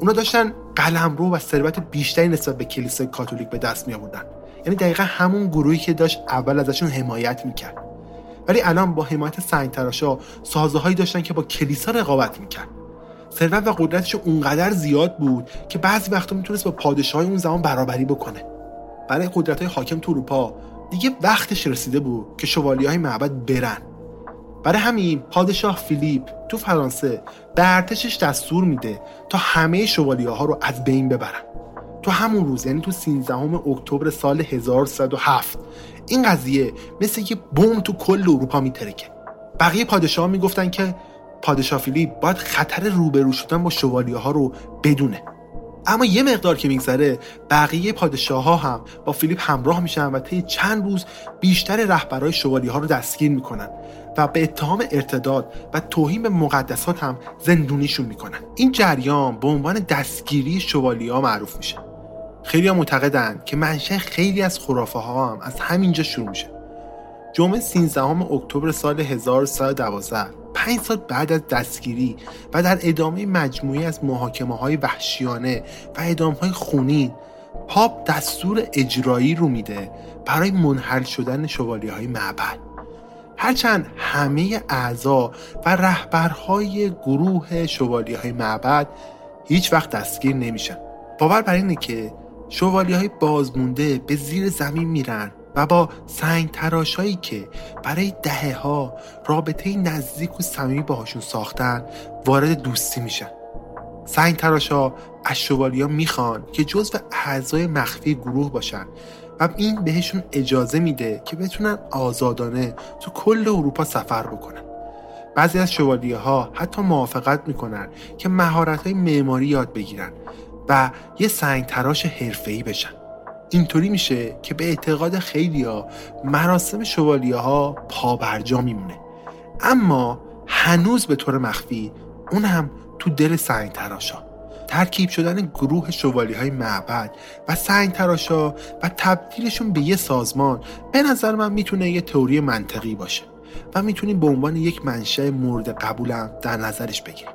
اونا داشتن قلمرو و ثروت بیشتری نسبت به کلیسای کاتولیک به دست می آوردن یعنی دقیقا همون گروهی که داشت اول ازشون حمایت می‌کرد. ولی الان با حمایت سنگ تراشا سازهایی داشتن که با کلیسا رقابت می‌کرد. ثروت و قدرتش اونقدر زیاد بود که بعضی وقتا می‌تونست با پادشاهی اون زمان برابری بکنه. برای قدرت های حاکم تو اروپا دیگه وقتش رسیده بود که شوالی های معبد برن. برای همین پادشاه فیلیپ تو فرانسه به ارتشش دستور میده تا همه شوالیه ها رو از بین ببرن. تو همون روز یعنی تو 13 اکتبر سال 1307 این قضیه مثل یه بم تو کل اروپا میترکه. بقیه پادشاه ها می‌گفتن که پادشاه فیلیپ باید خطر روبرو شدن با شوالیه ها رو بدونه. اما یه مقدار که میگذره بقیه پادشاه ها هم با فیلیپ همراه میشن و طی چند روز بیشتر رهبرای شوالیه ها رو دستگیر می‌کنن. و به اتهام ارتداد و توهین به مقدسات هم زندونیشون می‌کنن. این جریان به عنوان دستگیری شوالیه ها معروف میشه. خیلی ها معتقدن که منشه خیلی از خرافه ها هم از همینجا شروع میشه. جمعه 13 اکتبر سال 1112 پنج سال بعد از دستگیری و در ادامه مجموعی از محاکمه های وحشیانه و ادامه های خونین پاپ دستور اجرایی رو میده برای منحل شدن شوالی های معبد. هرچند همه اعضا و رهبرهای گروه شوالی های معبد هیچ وقت دستگیر نمیشن. باور بر اینه که شوالی های بازمونده به زیر زمین میرن و با سنگ تراشایی که برای دهه ها رابطه نزدیک و صمیمی باهاشون ساختن وارد دوستی میشن. سنگ تراشا از شوالی ها می‌خوان که جزو اعضای مخفی گروه باشن و این بهشون اجازه میده که بتونن آزادانه تو کل اروپا سفر بکنن. بعضی از شوالیه ها حتی موافقت می‌کنن که مهارت های معماری یاد بگیرن و یه سنگ تراش حرفه‌ای بشن. اینطوری میشه که به اعتقاد خیلی ها مراسم شوالیه ها پابرجا میمونه. اما هنوز به طور مخفی اون هم تو دل سنگ تراشا ترکیب شدن گروه شوالی های معبد و سنگ تراشا و تبدیلشون به یه سازمان به نظر من می‌تونه یه تئوری منطقی باشه و می‌تونیم به عنوان یک منشأ مورد قبولم در نظرش بگیریم.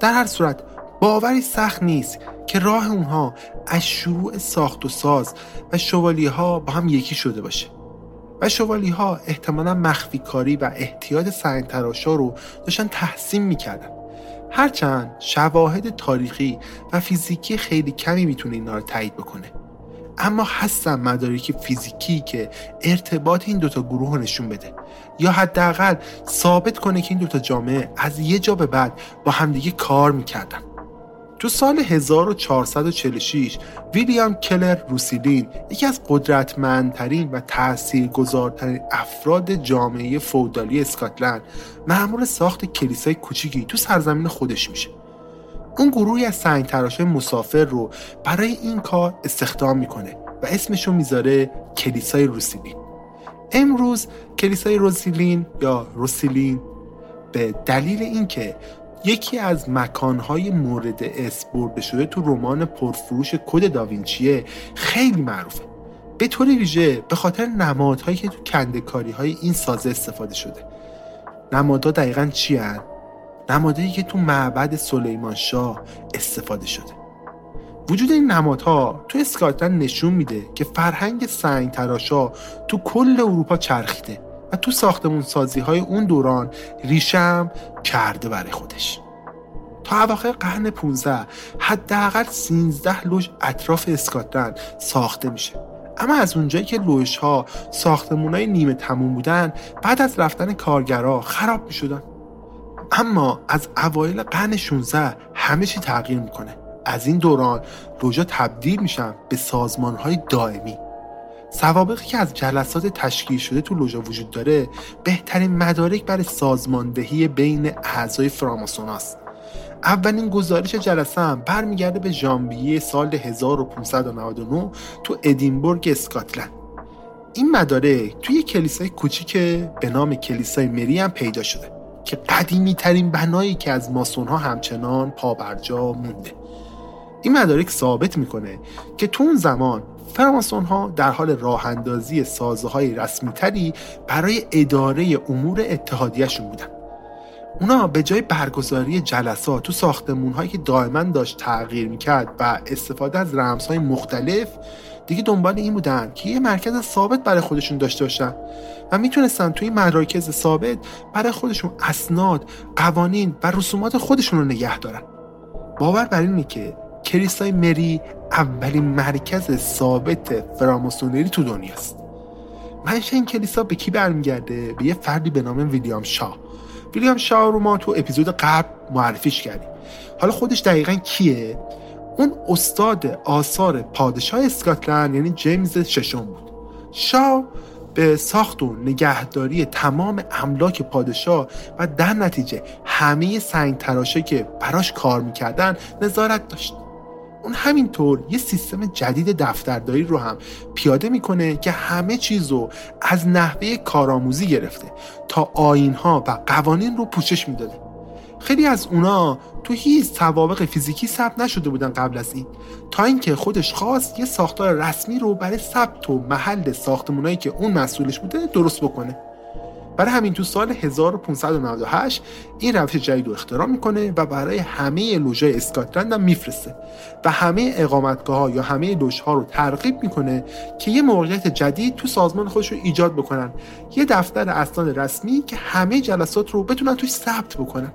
در هر صورت باوری سخت نیست که راه اونها از شروع ساخت و ساز و شوالی ها با هم یکی شده باشه. و شوالی ها احتمالا مخفی کاری و احتیاط سنگ تراشا رو داشتن تحسین می‌کردن. هرچند شواهد تاریخی و فیزیکی خیلی کمی می‌تونه اینا رو تایید بکنه. اما هستن مدارک فیزیکی که ارتباط این دوتا گروه رو نشون بده. یا حداقل ثابت کنه که این دوتا جامعه از یه جا به بعد با همدیگه کار می‌کردن. تو سال 1446 ویلیام کلر روسیلین یکی از قدرتمندترین و تاثیرگذارترین افراد جامعه فودالی اسکاتلند معمول ساخت کلیسای کوچیکی تو سرزمین خودش میشه. اون گروهی از سنگ تراشه مسافر رو برای این کار استخدام می‌کنه و اسمشو می‌ذاره کلیسای روسیلین امروز کلیسای روسیلین یا روسیلین به دلیل اینکه یکی از مکانهای مورد برده شده تو رمان پرفروش کد داوینچیه. خیلی معروفه. به طور ویژه به خاطر نمادهایی که تو کندکاری های این سازه استفاده شده. نمادها دقیقا چی هن؟ نمادهایی که تو معبد سلیمان شاه استفاده شده. وجود این نمادها تو اسکاتلند نشون میده که فرهنگ سنگ تراشا تو کل اروپا چرخیده. و تو ساختمون سازی های اون دوران ریشم کرده برای خودش. تا اواخر قرن 15 حداقل 13 لوژ اطراف اسکاتلند ساخته میشه. اما از اونجایی که لوژ ها ساختمون های نیمه تموم بودن بعد از رفتن کارگرها خراب می‌شدن. اما از اوایل قرن 16 همه چی تغییر می‌کنه. از این دوران لوژا تبدیل میشن به سازمان های دائمی. سوابقی که از جلسات تشکیل شده تو لوژا وجود داره بهترین مدارک برای سازماندهی بین اعضای فراماسون است. اولین گزارش جلسه هم برمیگرده به ژانویه سال 1599 تو ادینبورگ اسکاتلند. این مدارک توی کلیسای کوچیک به نام کلیسای مری هم پیدا شده که قدیمی ترین بنایی که از ماسون ها همچنان پابرجا مونده. این مدارک ثابت می‌کنه که تو اون زمان فراماسون ها در حال راه اندازی سازه های رسمی تری برای اداره امور اتحادیهشون بودن. اونا به جای برگزاری جلسات تو ساختمون هایی که دائما داشت تغییر می‌کرد و استفاده از رمزهای مختلف دیگه دنبال این بودن که یه مرکز ثابت برای خودشون داشته باشن و می‌تونستن توی مراکز ثابت برای خودشون اسناد، قوانین و رسومات خودشون رو نگه دارن. باور بر اینه که کلیسای مری اولین مرکز ثابت فراماسونری تو دنیاست منشه این کلیسا به کی برمیگرده؟ به یه فردی به نام ویلیام شاه. ویلیام شاه رو ما تو اپیزود قبل معرفیش کردیم. حالا خودش دقیقا کیه؟ اون استاد آثار پادشاه اسکاتلند یعنی جیمز ششم بود. شاه به ساخت و نگهداری تمام املاک پادشاه و در نتیجه همه سنگ تراشه که براش کار می‌کردن نظارت داشت. اون همینطور یه سیستم جدید دفترداری رو هم پیاده می‌کنه که همه چیز رو از نحوه کارآموزی گرفته تا آین ها و قوانین رو پوشش می‌داده. خیلی از اونا تو هیچ سوابق فیزیکی ثبت نشده بودن قبل از این تا اینکه خودش خواست یه ساختار رسمی رو برای ثبت و محل ساختمونایی که اون مسئولش بوده درست بکنه. برای همین تو سال 1598 این روش جدید رو اختراع می‌کنه و برای همه لوژای اسکاتلند هم میفرسته و همه اقامتگاه ها یا همه لوژ ها رو ترغیب می‌کنه که یه موقعیت جدید تو سازمان خودش رو ایجاد بکنن. یه دفتر اسناد رسمی که همه جلسات رو بتونن توش ثبت بکنن.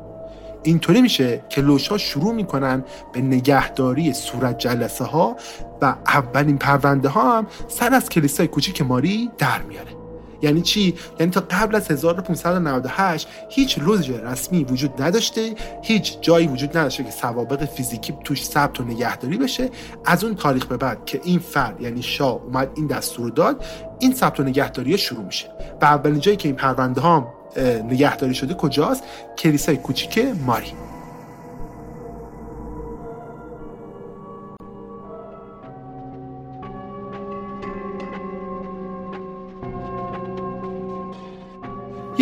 اینطوری میشه که ها شروع می‌کنن به نگهداری صورت جلسه ها و اولین پرونده ها هم سر از کلیسای کوچیک ماری در میاره. یعنی چی؟ یعنی تا قبل از 1598 هیچ لوژ رسمی وجود نداشته هیچ جایی وجود نداشته که سوابق فیزیکی توش ثبت و نگهداری بشه. از اون تاریخ به بعد که این فرد یعنی شاه اومد این دستور داد این ثبت و نگهداری شروع میشه. و اولین جایی که این پرونده ها نگهداری شده کجاست؟ کلیسای کوچیک ماری.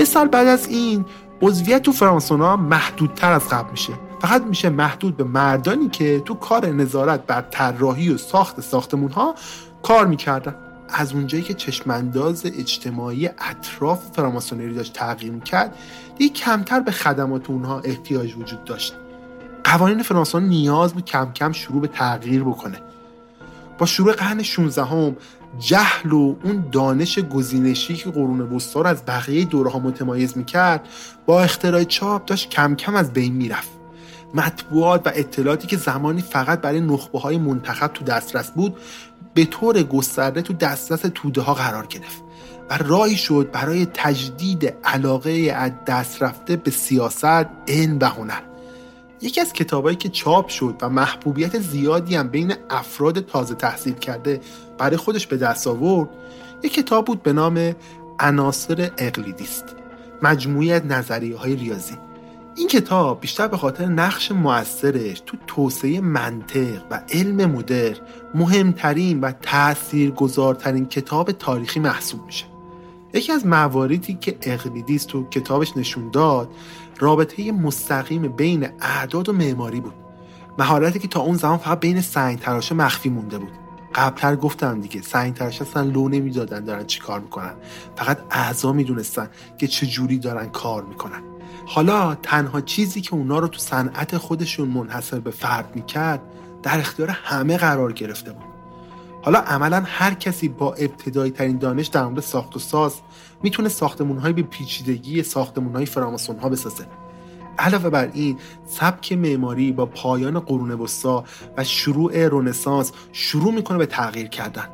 یه سال بعد از این عضویت تو فرانسونا محدودتر از قبل میشه. فقط میشه محدود به مردانی که تو کار نظارت بر طراحی و ساخت ساختمون ها کار می‌کردن. از اونجایی که چشمانداز اجتماعی اطراف فراماسونری داشت تغییر می‌کرد دیگه کمتر به خدمات اونها احتیاج وجود داشت. قوانین فرانسون نیاز بود کم کم شروع به تغییر بکنه. با شروع قرن 16 هم جهل و اون دانش گزینشی که قرون وسطا رو از بقیه دوره ها متمایز می‌کرد با اختراع چاپ داشت کم کم از بین می‌رفت. مطبوعات و اطلاعاتی که زمانی فقط برای نخبه های منتخب تو دسترس بود به طور گسترده تو دسترس توده ها قرار گرفت و راهی شد برای تجدید علاقه از دست رفته به سیاست، علم و هنر. یکی از کتابایی که چاپ شد و محبوبیت زیادی هم بین افراد تازه تحصیل کرده برای خودش به دست آورد یک کتاب بود به نام عناصر اقلیدیست مجموعی از نظریه های ریاضی. این کتاب بیشتر به خاطر نقش موثرش تو توسعه منطق و علم مدر مهمترین و تاثیرگذارترین کتاب تاریخی محسوب میشه. یکی از مواردی که اقلیدیس تو کتابش نشون داد رابطه مستقیم بین اعداد و معماری بود. مهارتی که تا اون زمان فقط بین سنگ تراشه مخفی مونده بود. قبلتر گفتم دیگه سنگ تراش اصلا لو نمی‌دادن دارن چی کار می‌کنن. فقط اعضا می‌دونستن که چه جوری دارن کار می‌کنن. حالا تنها چیزی که اونا رو تو صنعت خودشون منحصر به فرد می‌کرد در اختیار همه قرار گرفته بود. حالا عملا هر کسی با ابتدایی ترین دانش در مورد ساخت و ساز می‌تونه ساختمون های به پیچیدگی ساختمون های فراماسون ها بسازه. علاوه بر این سبک معماری با پایان قرون وسطا و شروع رنسانس شروع می‌کنه به تغییر کردن.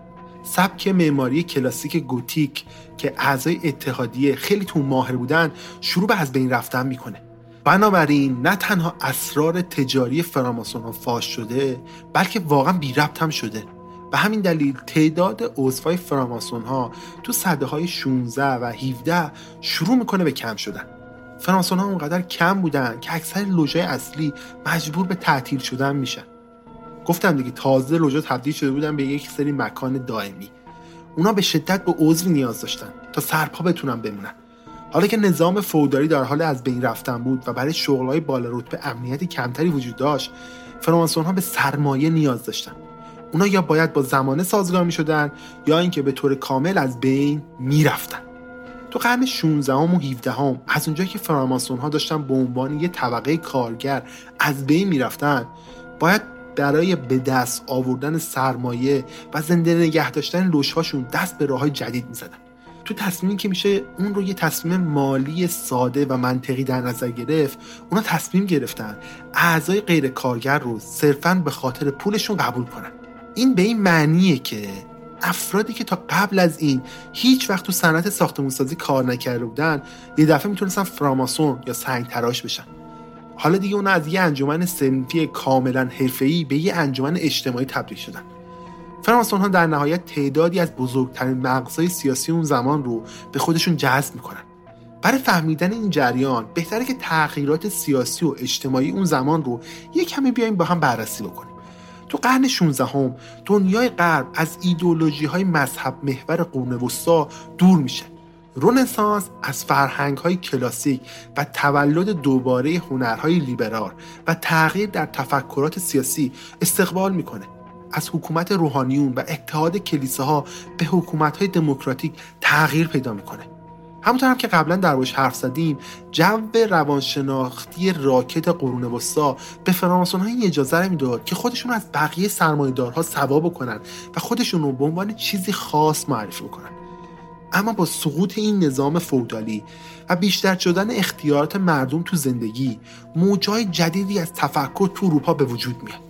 سبک معماری کلاسیک گوتیک که اعضای اتحادیه خیلی تو ماهر بودن شروع به از بین رفتن می‌کنه. بنابراین نه تنها اسرار تجاری فراماسون ها فاش شده بلکه واقعا بی ربط هم شده. به همین دلیل تعداد عضوهای فراماسون ها تو صده های 16 و 17 شروع می‌کنه به کم شدن. فراماسون ها اونقدر کم بودن که اکثر لوژای اصلی مجبور به تعطیل شدن میشن. گفتم دیگه تازه لوژا تبدیل شده بودن به یک سری مکان دائمی. اونا به شدت به عضوی نیاز داشتن تا سرپا بتونن بمونن. حالا که نظام فوداری در حال از بین رفتن بود و برای شغلهای بالا رتبه امنیتی کمتری وجود داشت فراماسون ها به سرمایه نیاز داشتن. اونا یا باید با زمانه سازگار می شدن یا اینکه به طور کامل از بین می رفتن. تو قرن 16 و 17 هم از اونجایی که فراماسون ها داشتن به عنوان یه طبقه کارگر از بین می رفتن باید برای به دست آوردن سرمایه و زنده نگه داشتن لوشهاشون دست به راه جدید می زدن. تو تصمیمی که میشه اون رو یه تصمیم مالی ساده و منطقی در نظر گرفت اونا تصمیم گرفتن اعضای غیر کارگر رو صرفا به خاطر پولشون قبول کنن این به این معنیه که افرادی که تا قبل از این هیچ وقت تو صنعت ساختمانسازی کار نکرده بودن یه دفعه می‌تونستن فراماسون یا سنگ تراش بشن. حالا دیگه اونا از یه انجمن سنفی کاملا حرفه‌ای به یه انجمن اجتماعی تبدیل شدن. فراماسون ها در نهایت تعدادی از بزرگترین مغزهای سیاسی اون زمان رو به خودشون جذب می‌کنن. برای فهمیدن این جریان بهتره که تغییرات سیاسی و اجتماعی اون زمان رو یه کمی بیایم با هم بررسی بکنیم. تو قرن 16 هم دنیای غرب از ایدولوژی های مذهب محور قرون وسطا دور میشه. رونسانس از فرهنگ های کلاسیک و تولد دوباره هنرهای لیبرال و تغییر در تفکرات سیاسی استقبال می‌کنه. از حکومت روحانیون و اتحاد کلیساها به حکومت های دموکراتیک تغییر پیدا می‌کنه. همونطور هم که قبلا دربارش حرف زدیم جو روانشناختی راکت قرون وسطا به فراماسون های اجازه رو می‌داد که خودشون از بقیه سرمایه‌دارها سوا بکنن و خودشون رو به عنوان چیزی خاص معرفی بکنن. اما با سقوط این نظام فودالی و بیشتر شدن اختیارات مردم تو زندگی موجای جدیدی از تفکر تو اروپا به وجود میاد.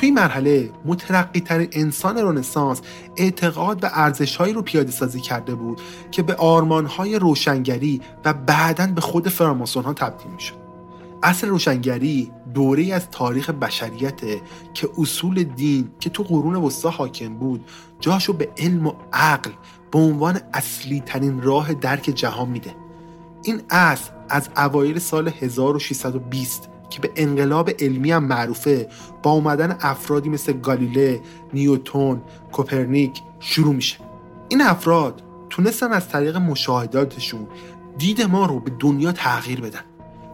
توی این مرحله مترقی ترین انسان رنسانس اعتقاد و ارزشهایی رو پیاده سازی کرده بود که به آرمانهای روشنگری و بعدا به خود فراماسون ها تبدیل می‌شد. اصل روشنگری دوره از تاریخ بشریت که اصول دین که تو قرون وسطا حاکم بود جاشو به علم و عقل به عنوان اصلی ترین راه درک جهان میده. این اصل از اوایل سال 1620 که به انقلاب علمی هم معروفه. با اومدن افرادی مثل گالیله، نیوتون، کوپرنیک شروع میشه. این افراد تونستن از طریق مشاهداتشون دید ما رو به دنیا تغییر بدن.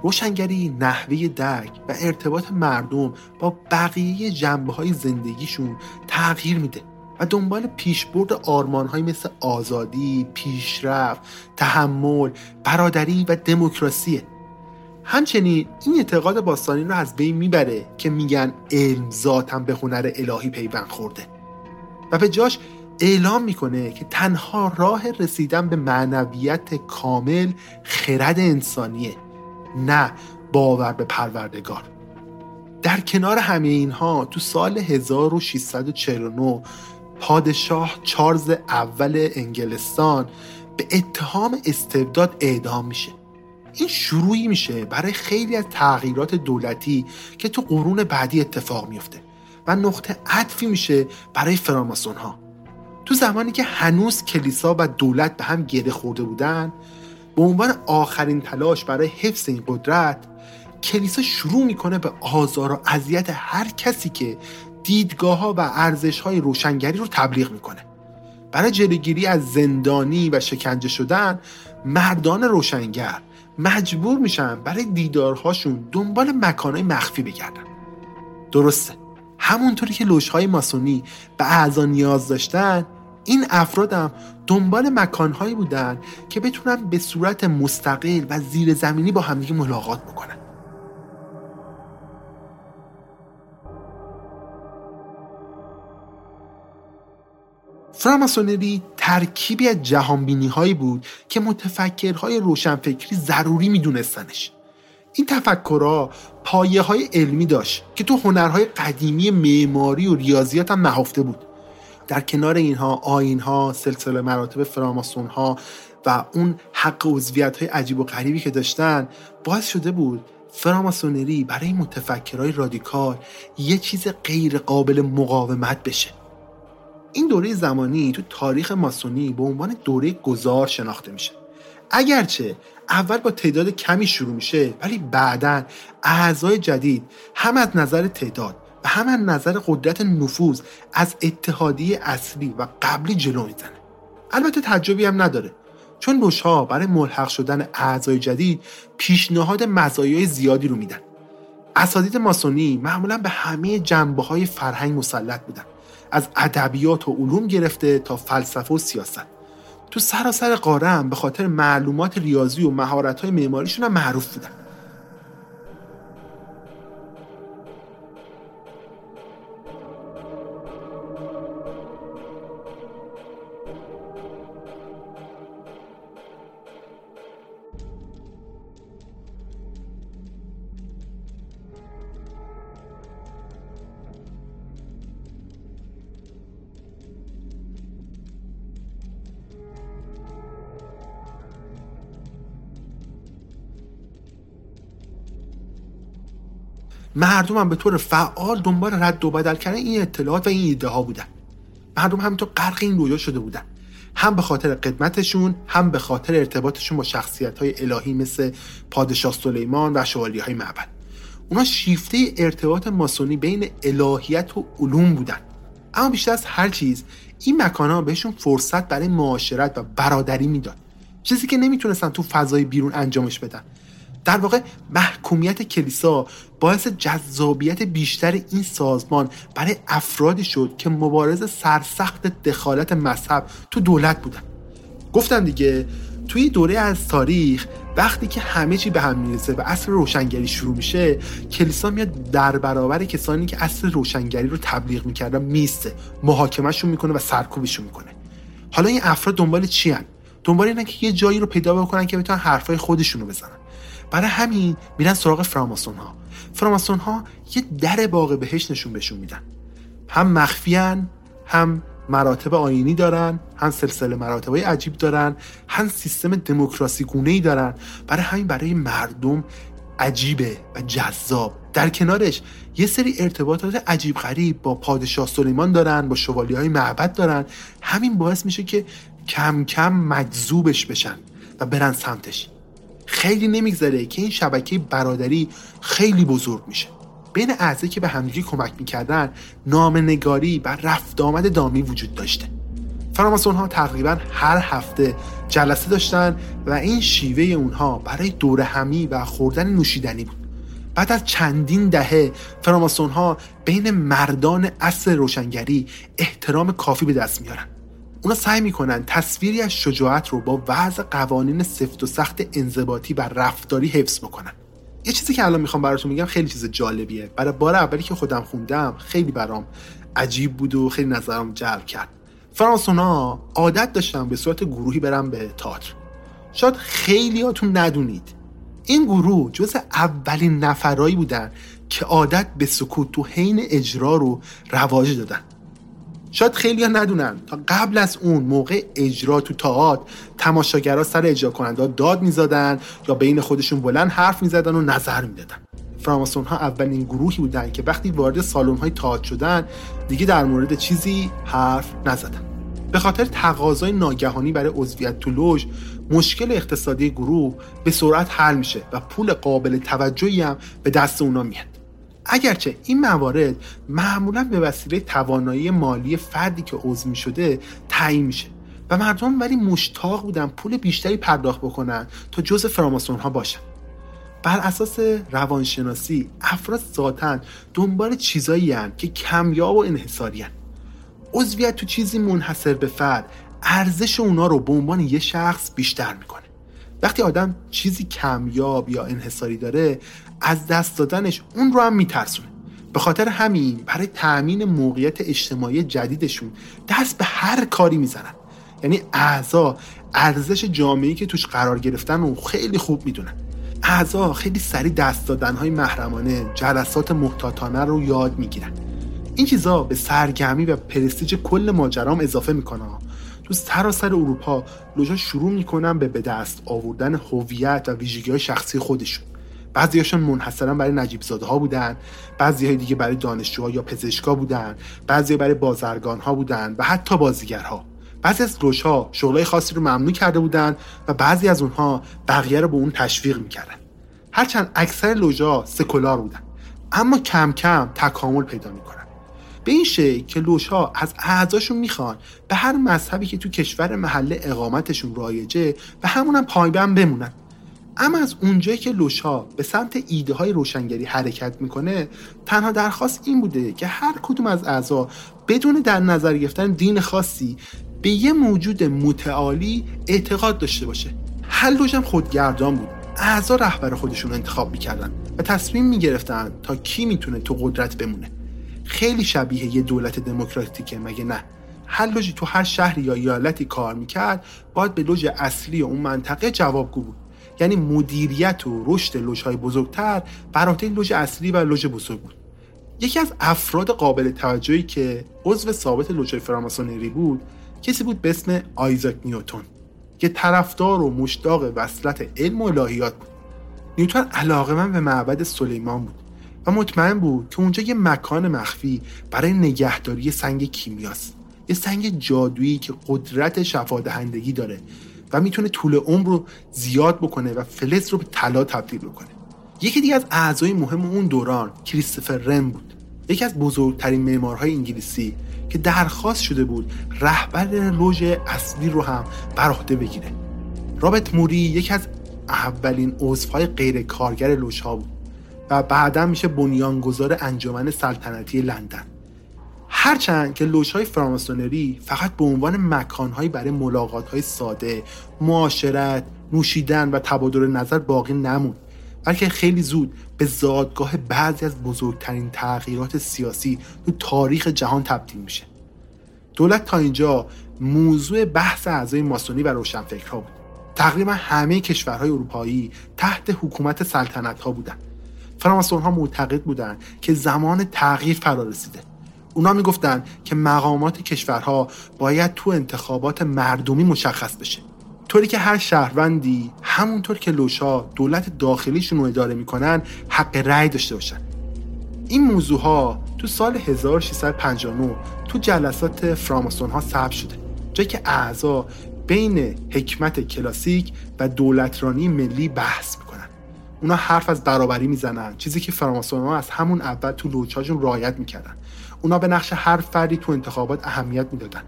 روشنگری نحوه درک و ارتباط مردم با بقیه جنبه های زندگیشون تغییر میده و دنبال پیشبرد آرمانهایی مثل آزادی، پیشرفت، تحمل، برادری و دموکراسیه همچنین این اعتقاد باستانی رو از بین می‌بره که میگن علم ذاتم به هنر الهی پیوند خورده. و به جاش اعلام می‌کنه که تنها راه رسیدن به معنویت کامل خرد انسانیه نه باور به پروردگار. در کنار همه اینها تو سال 1649 پادشاه چارلز اول انگلستان به اتهام استبداد اعدام میشه. این شروعی میشه برای خیلی از تغییرات دولتی که تو قرون بعدی اتفاق میفته و نقطه عطفی میشه برای فراماسون ها تو زمانی که هنوز کلیسا و دولت به هم گره خورده بودن به عنوان آخرین تلاش برای حفظ این قدرت کلیسا شروع می‌کنه به آزار و اذیت هر کسی که دیدگاه ها و ارزش های روشنگری رو تبلیغ می‌کنه. برای جلوگیری از زندانی و شکنجه شدن مردان روشنگر مجبور میشن برای دیدارهاشون دنبال مکانهای مخفی بگردن. درسته. همونطوری که لوشهای ماسونی به اعضا نیاز داشتن این افرادم دنبال مکانهایی بودن که بتونن به صورت مستقل و زیر زمینی با همدیگه ملاقات بکنن. فراماسونری ترکیبی از جهانبینی هایی بود که متفکرهای روشنفکری ضروری میدونستنش. این تفکرها پایه های علمی داشت که تو هنرهای قدیمی معماری و ریاضیات هم نهفته بود. در کنار اینها آین ها سلسله مراتب فراماسون ها و اون حق عضویت های عجیب و غریبی که داشتن باعث شده بود فراماسونری برای متفکرهای رادیکال یه چیز غیر قابل مقاومت بشه. این دوره زمانی تو تاریخ ماسونی به عنوان دوره گذار شناخته میشه. اگرچه اول با تعداد کمی شروع میشه ولی بعدا اعضای جدید هم از نظر تعداد و هم از نظر قدرت نفوذ از اتحادیه اصلی و قبلی جلو می‌زنه. البته تعجبی هم نداره چون بوشها برای ملحق شدن اعضای جدید پیشنهاد مزایای زیادی رو میدن. اساتید ماسونی معمولا به همه جنبه های فرهنگ مسلط بودن. از ادبیات و علوم گرفته تا فلسفه و سیاست. تو سراسر قاره به خاطر معلومات ریاضی و مهارت های معماریشون هم معروف بودن. مردم هم به طور فعال دنبال رد و بدل کردن این اطلاعات و این ایده ها بودن. مردم همینطور غرق این رویا شده بودن. هم به خاطر قدمتشون هم به خاطر ارتباطشون با شخصیت های الهی مثل پادشاه سلیمان و شوالی های معبد. اونا شیفته ارتباط ماسونی بین الهیت و علوم بودن. اما بیشتر از هر چیز این مکان ها بهشون فرصت برای معاشرت و برادری می‌داد. چیزی که نمی‌تونستن تو فضای بیرون انجامش بدن. در واقع محکومیت کلیسا باعث جذابیت بیشتر این سازمان برای افرادی شد که مبارز سرسخت دخالت مذهب تو دولت بودن. گفتم دیگه توی دوره از تاریخ وقتی که همه چی به هم می‌رسه و اصل روشنگری شروع میشه کلیسا میاد در برابر کسانی که اصل روشنگری رو تبلیغ می‌کردن میسته محاکمهشون می‌کنه و سرکوبشون می‌کنه. حالا این افراد دنبال چی هن؟ دنبال اینن که یه جایی رو پیدا بکنن که بتونن حرفای خودشون رو بزنن. برای همین میرن سراغ فراماسون ها فراماسون ها یه در باغ بهش نشون بهشون میدن. هم مخفیان هم مراتب آینی دارن هم سلسله مراتب های عجیب دارن هم سیستم دموکراسی گونه ای دارن. برای همین برای مردم عجیبه و جذاب. در کنارش یه سری ارتباطات عجیب غریب با پادشاه سلیمان دارن با شوالی های معبد دارن. همین باعث میشه که کم کم مجذوبش بشن و برن سمتش. خیلی نمیگذره که این شبکه برادری خیلی بزرگ میشه. بین اعضایی که به همدیگه کمک می‌کردن نامنگاری و رفت آمد دامی وجود داشته. فراماسون ها تقریبا هر هفته جلسه داشتن و این شیوه اونها برای دور همی و خوردن نوشیدنی بود. بعد از چندین دهه فراماسون ها بین مردان اصل روشنگری احترام کافی به دست میارن اونا سعی می‌کنن تصویری از شجاعت رو با وضع قوانین سفت و سخت انضباطی و رفتاری حفظ بکنن. یه چیزی که الان می‌خوام براتون میگم خیلی چیز جالبیه. برای بار اولی که خودم خوندم خیلی برام عجیب بود و خیلی نظرم جلب کرد. فرانسونا عادت داشتن به صورت گروهی برن به تئاتر. شاید خیلیاتون ندونید. این گروه جز اولین نفرایی بودن که عادت به سکوت تو حین اجرا رو رواج دادن. شاید خیلی ها ندونن. تا قبل از اون موقع اجرا تو تئاتر تماشاگرها سر اجرا کننده داد می‌زدن یا بین خودشون بلند حرف می‌زدن و نظر می‌دادن. فراماسون ها اولین گروهی بودن که وقتی وارد سالن های تئاتر شدن دیگه در مورد چیزی حرف نزدن. به خاطر تقاضای ناگهانی برای عضویت تو لوژ مشکل اقتصادی گروه به سرعت حل میشه و پول قابل توجهی هم به دست اونا میاد. اگرچه این موارد معمولا به وسیله توانایی مالی فردی که عضو شده تعیین میشه. و مردم ولی مشتاق بودن پول بیشتری پرداخت بکنن تا جز فراماسون ها باشن. بر اساس روانشناسی افراد ذاتا دنبال چیزایی که کمیاب و انحصاری هن. عضویت تو چیزی منحصر به فرد ارزش اونا رو به عنوان یه شخص بیشتر می‌کنه. وقتی آدم چیزی کمیاب یا انحصاری داره از دست دادنش اون رو هم میترسونه. به خاطر همین برای تأمین موقعیت اجتماعی جدیدشون دست به هر کاری می‌زنن. یعنی اعضا ارزش جامعه که توش قرار گرفتن رو خیلی خوب می‌دونن. اعضا خیلی سریع دست دادن های محرمانه جلسات محتاطانه رو یاد می‌گیرن. این چیزا به سرگرمی و پرستیج کل ماجرام اضافه می‌کنه. تو سراسر اروپا لوژا شروع می‌کنن به به دست آوردن هویت و ویژگی های شخصی خودشون. بعضیاشون منحصرا برای نجیب زاده ها بودن بعضی های دیگه برای دانشجوها یا پزشکا بودن بعضی برای بازرگان ها بودن و حتی بازیگرها. بعضی از لوژها شغلای خاصی رو ممنوع کرده بودن و بعضی از اونها بقیه رو به اون تشویق می‌کردن. هرچند اکثر لوژها سکولار بودن اما کم کم تکامل پیدا می‌کنن. به این شکل که لوشها از اعضاشون می‌خوان به هر مذهبی که تو کشور محله اقامتشون رایجه و همونم پایبند بمونن. اما از اونجایی که لوشها به سمت ایده های روشنگری حرکت می‌کنه تنها درخواست این بوده که هر کدوم از اعضا بدون در نظر گرفتن دین خاصی به یه موجود متعالی اعتقاد داشته باشه. هر لوژ هم خودگردان بود. اعضا رهبر خودشون انتخاب می‌کردن و تصمیم می‌گرفتن تا کی می‌تونه تو قدرت بمونه. خیلی شبیه یه دولت دموکراتیکه مگه نه؟ هر لوژی تو هر شهری یا ایالتی کار می‌کرد باید به لوژ اصلی اون منطقه جوابگو بود. یعنی مدیریت و رشد لوژهای بزرگتر براتر لوژ اصلی و لوژ بزرگ بود. یکی از افراد قابل توجهی که عضو ثابت لوژهای فراماسونری بود کسی بود به اسم آیزاک نیوتون که طرفدار و مشتاق وصلت علم و الهیات بود. نیوتن علاقه من به معبد سلیمان بود و مطمئن بود که اونجا یه مکان مخفی برای نگهداری سنگ کیمیاست. یه سنگ جادویی که قدرت شفادهندگی داره. و می‌تونه طول عمر رو زیاد بکنه و فلز رو به طلا تبدیل بکنه. یکی دیگه از اعضای مهم اون دوران کریستوفر رم بود. یکی از بزرگترین معمارهای انگلیسی که درخواست شده بود رهبر لوژ اصلی رو هم بر عهده بگیره. رابرت موری یکی از اولین عضوهای غیر کارگر لوژها بود و بعدا میشه بنیانگذار انجمن سلطنتی لندن. هرچند که لوژهای فراماسونری فقط به عنوان مکانهایی برای ملاقاتهای ساده معاشرت نوشیدن و تبادل نظر باقی نموند بلکه خیلی زود به زادگاه بعضی از بزرگترین تغییرات سیاسی تو تاریخ جهان تبدیل میشه. دولت تا اینجا موضوع بحث اعضای ماسونی و روشنفکرها بود. تقریبا همه کشورهای اروپایی تحت حکومت سلطنت ها بودند. فراماسون ها معتقد بودند که زمان تغییر فرا رسیده. اونا می‌گفتن که مقامات کشورها باید تو انتخابات مردمی مشخص بشه. طوری که هر شهروندی همونطور که لوشا دولت داخلیشون رو اداره می‌کنن حق رأی داشته باشن. این موضوع ها تو سال 1659 تو جلسات فراماسون ها ثبت شده. جایی که اعضا بین حکمت کلاسیک و دولترانی ملی بحث اونا حرف از برابری می‌زنن. چیزی که فراماسون ها از همون اول تو لوچاشون رعایت می‌کردن. اونا به نقش هر فردی تو انتخابات اهمیت می‌دادن.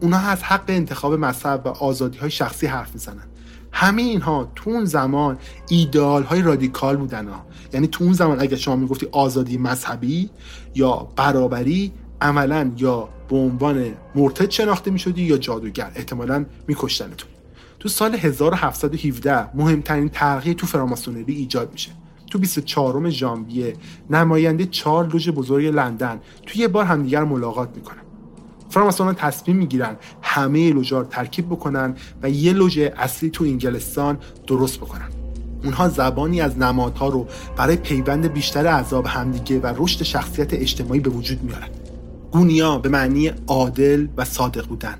اونا از حق انتخاب مذهب و آزادی های شخصی حرف می‌زنن. همه اینها تو اون زمان ایدئال های رادیکال بودن ها. یعنی تو اون زمان اگر شما می‌گفتی آزادی مذهبی یا برابری عملا یا به عنوان مرتد شناخته می‌شدی یا جادوگر. احتمالا میکشتنتون. تو سال 1717 مهمترین تغییر تو فراماسونری ایجاد میشه. تو 24 ژانویه نماینده چهار لوژ بزرگ لندن توی یه بار همدیگر ملاقات می‌کنن. فراماسون تصمیم می‌گیرن همه لوژا رو ترکیب بکنن و یه لوژ اصلی تو انگلستان درست بکنن. اونها زبانی از نمادها رو برای پیوند بیشتر اعضا به همدیگه و رشد شخصیت اجتماعی به وجود میارن. گونیا به معنی عادل و صادق بودن.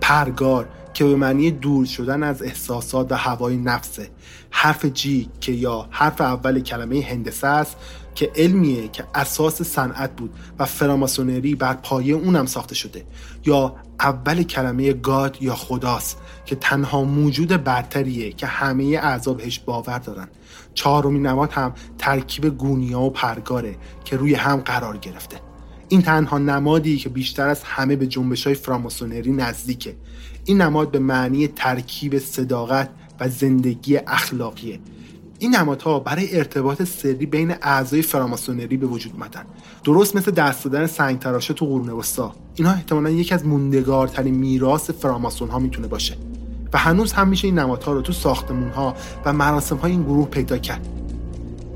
پرگار که به معنی دور شدن از احساسات و هوای نفسه حرف جی که یا حرف اول کلمه هندسه است که علمیه که اساس صنعت بود و فراماسونری بر پایه اونم ساخته شده. یا اول کلمه گاد یا خداست که تنها موجود برتریه که همه اعضا بهش باور دارن. چهارمین نماد هم ترکیب گونیا و پرگاره که روی هم قرار گرفته. این تنها نمادی که بیشتر از همه به جنبش های فراماسونری نزدیکه. این نماد به معنی ترکیب صداقت و زندگی اخلاقیه. این نمادها برای ارتباط سری بین اعضای فراماسونری به وجود اومدن. درست مثل دست دادن سنگ تراشه تو قرون وسطا. اینها احتمالا یکی از موندگارترین میراث فراماسون ها می‌تونه باشه. و هنوز هم میشه این نمادها رو تو ساختمون ها و مراسم های این گروه پیدا کرد.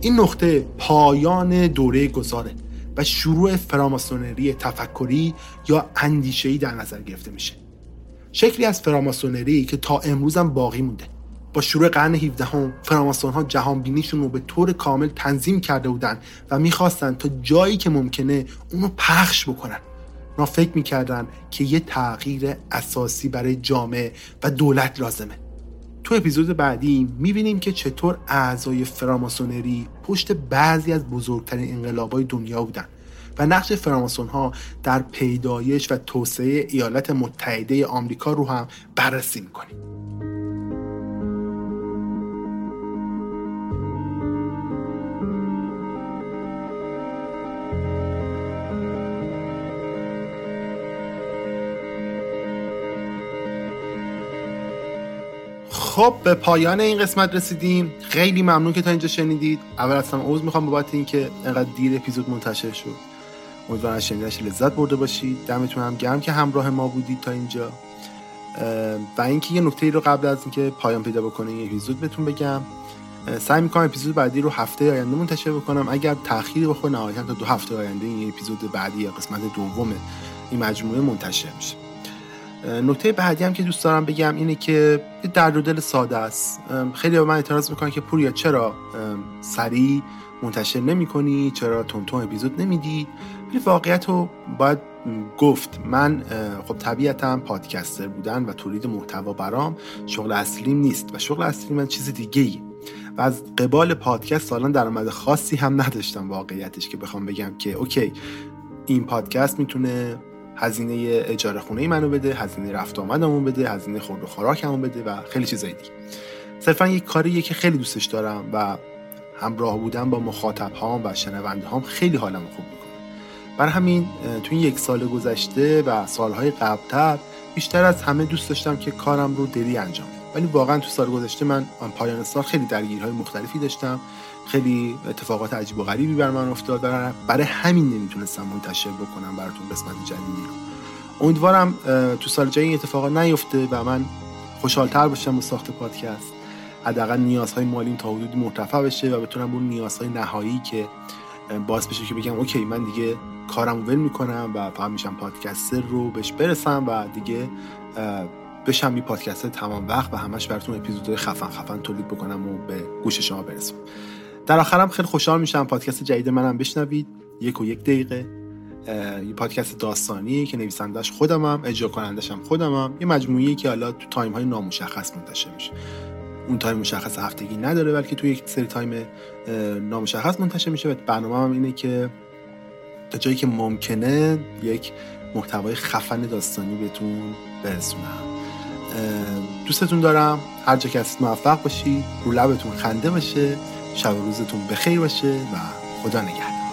این نقطه پایان دوره گذاره و شروع فراماسونری تفکری یا اندیشه‌ای در نظر گرفته میشه. شکلی از فراماسونری که تا امروز هم باقی مونده. با شروع قرن 17 هم فراماسون ها جهان بینیشون رو به طور کامل تنظیم کرده بودن و می‌خواستن تا جایی که ممکنه اونو پخش بکنن. اونا فکر می‌کردن که یه تغییر اساسی برای جامعه و دولت لازمه. تو اپیزود بعدی می‌بینیم که چطور اعضای فراماسونری پشت بعضی از بزرگترین انقلابهای دنیا بودن. و نقش فراماسون ها در پیدایش و توسعه ایالات متحده آمریکا رو هم بررسی می‌کنیم. خب به پایان این قسمت رسیدیم. خیلی ممنون که تا اینجا شنیدید. اول اصلا عوض می‌خوام بابت اینکه انقدر دیر اپیزود منتشر شد. امیدوارم از شنیدنش لذت برده باشید. دمتون هم گرم که همراه ما بودید تا اینجا. و اینکه یه نکته ای رو قبل از اینکه پایان پیدا بکنه این اپیزود بهتون بگم. سعی می‌کنم اپیزود بعدی رو هفته آینده منتشر بکنم. اگر تأخیری بخوره نهایتا تا دو هفته آینده این اپیزود بعدی یا قسمت دوم این مجموعه منتشر میشه. نکته بعدی هم که دوست دارم بگم اینه که درد و دل ساده است. خیلی به من اعتراض می‌کنن که پوریا چرا سریع منتشر نمی کنی چرا تون اپیزود نمیدی؟ ولی واقعیت رو باید گفت. من خب طبیعتا پادکستر بودن و تولید محتوا برام شغل اصلیم نیست و شغل اصلی من چیز دیگه ای و از قبال پادکست سالان درآمد خاصی هم نداشتم واقعیتش که بخوام بگم که اوکی این پادکست می‌تونه هزینه اجاره خونه منو بده هزینه رفت آمدمون بده هزینه خورد و خوراکمون بده و خیلی چیزای دیگه. صرفا یک کاریه که خیلی دوستش دارم و همراه بودن با مخاطب هام و شنونده هام خیلی حالم خوب برای همین تو یک سال گذشته و سالهای قبلتر بیشتر از همه دوست داشتم که کارم رو دلی انجام ولی واقعا تو سال گذشته من پایان سال خیلی درگیریهای مختلفی داشتم. خیلی اتفاقات عجیب و غریبی بر من افتاد و برای همین نمی‌تونستم منتشر بکنم براتون قسمت جدیدی رو. امیدوارم تو سال جایی این اتفاقات نیفته و من خوشحالتر باشم با ساخت پادکست. حداقل نیازهای مالیم تا حدودی مرتفع بشه و بتونم اون نیازهای نهایی که باعث بشه که بگم اوکی من دیگه کارم ول می‌کنم و فقط میشم پادکستر رو بهش برسم و دیگه بشم یه پادکست تمام وقت و همش براتون اپیزودهای خفن خفن تولید بکنم و به گوش شما برسم. در آخرم خیلی خوشحال میشم پادکست جدید منم بشنوید. یک و یک دقیقه. یه پادکست داستانی که نویسندش خودمم اجرا کنندش هم خودمم. یه مجموعه که حالا تو time های نامشخص منتشر میشه. اون time مشخص هفتگی نداره بلکه تو یک سری time نامشخص منتشر میشه. و برنامه هم اینه که تا جایی که ممکنه یک محتوای خفن داستانی بهتون برسونم. دوستتون دارم. هر جا که هستید موفق باشید رو لبتون خنده باشه. شب روزتون بخیر باشه و خدا نگهدار.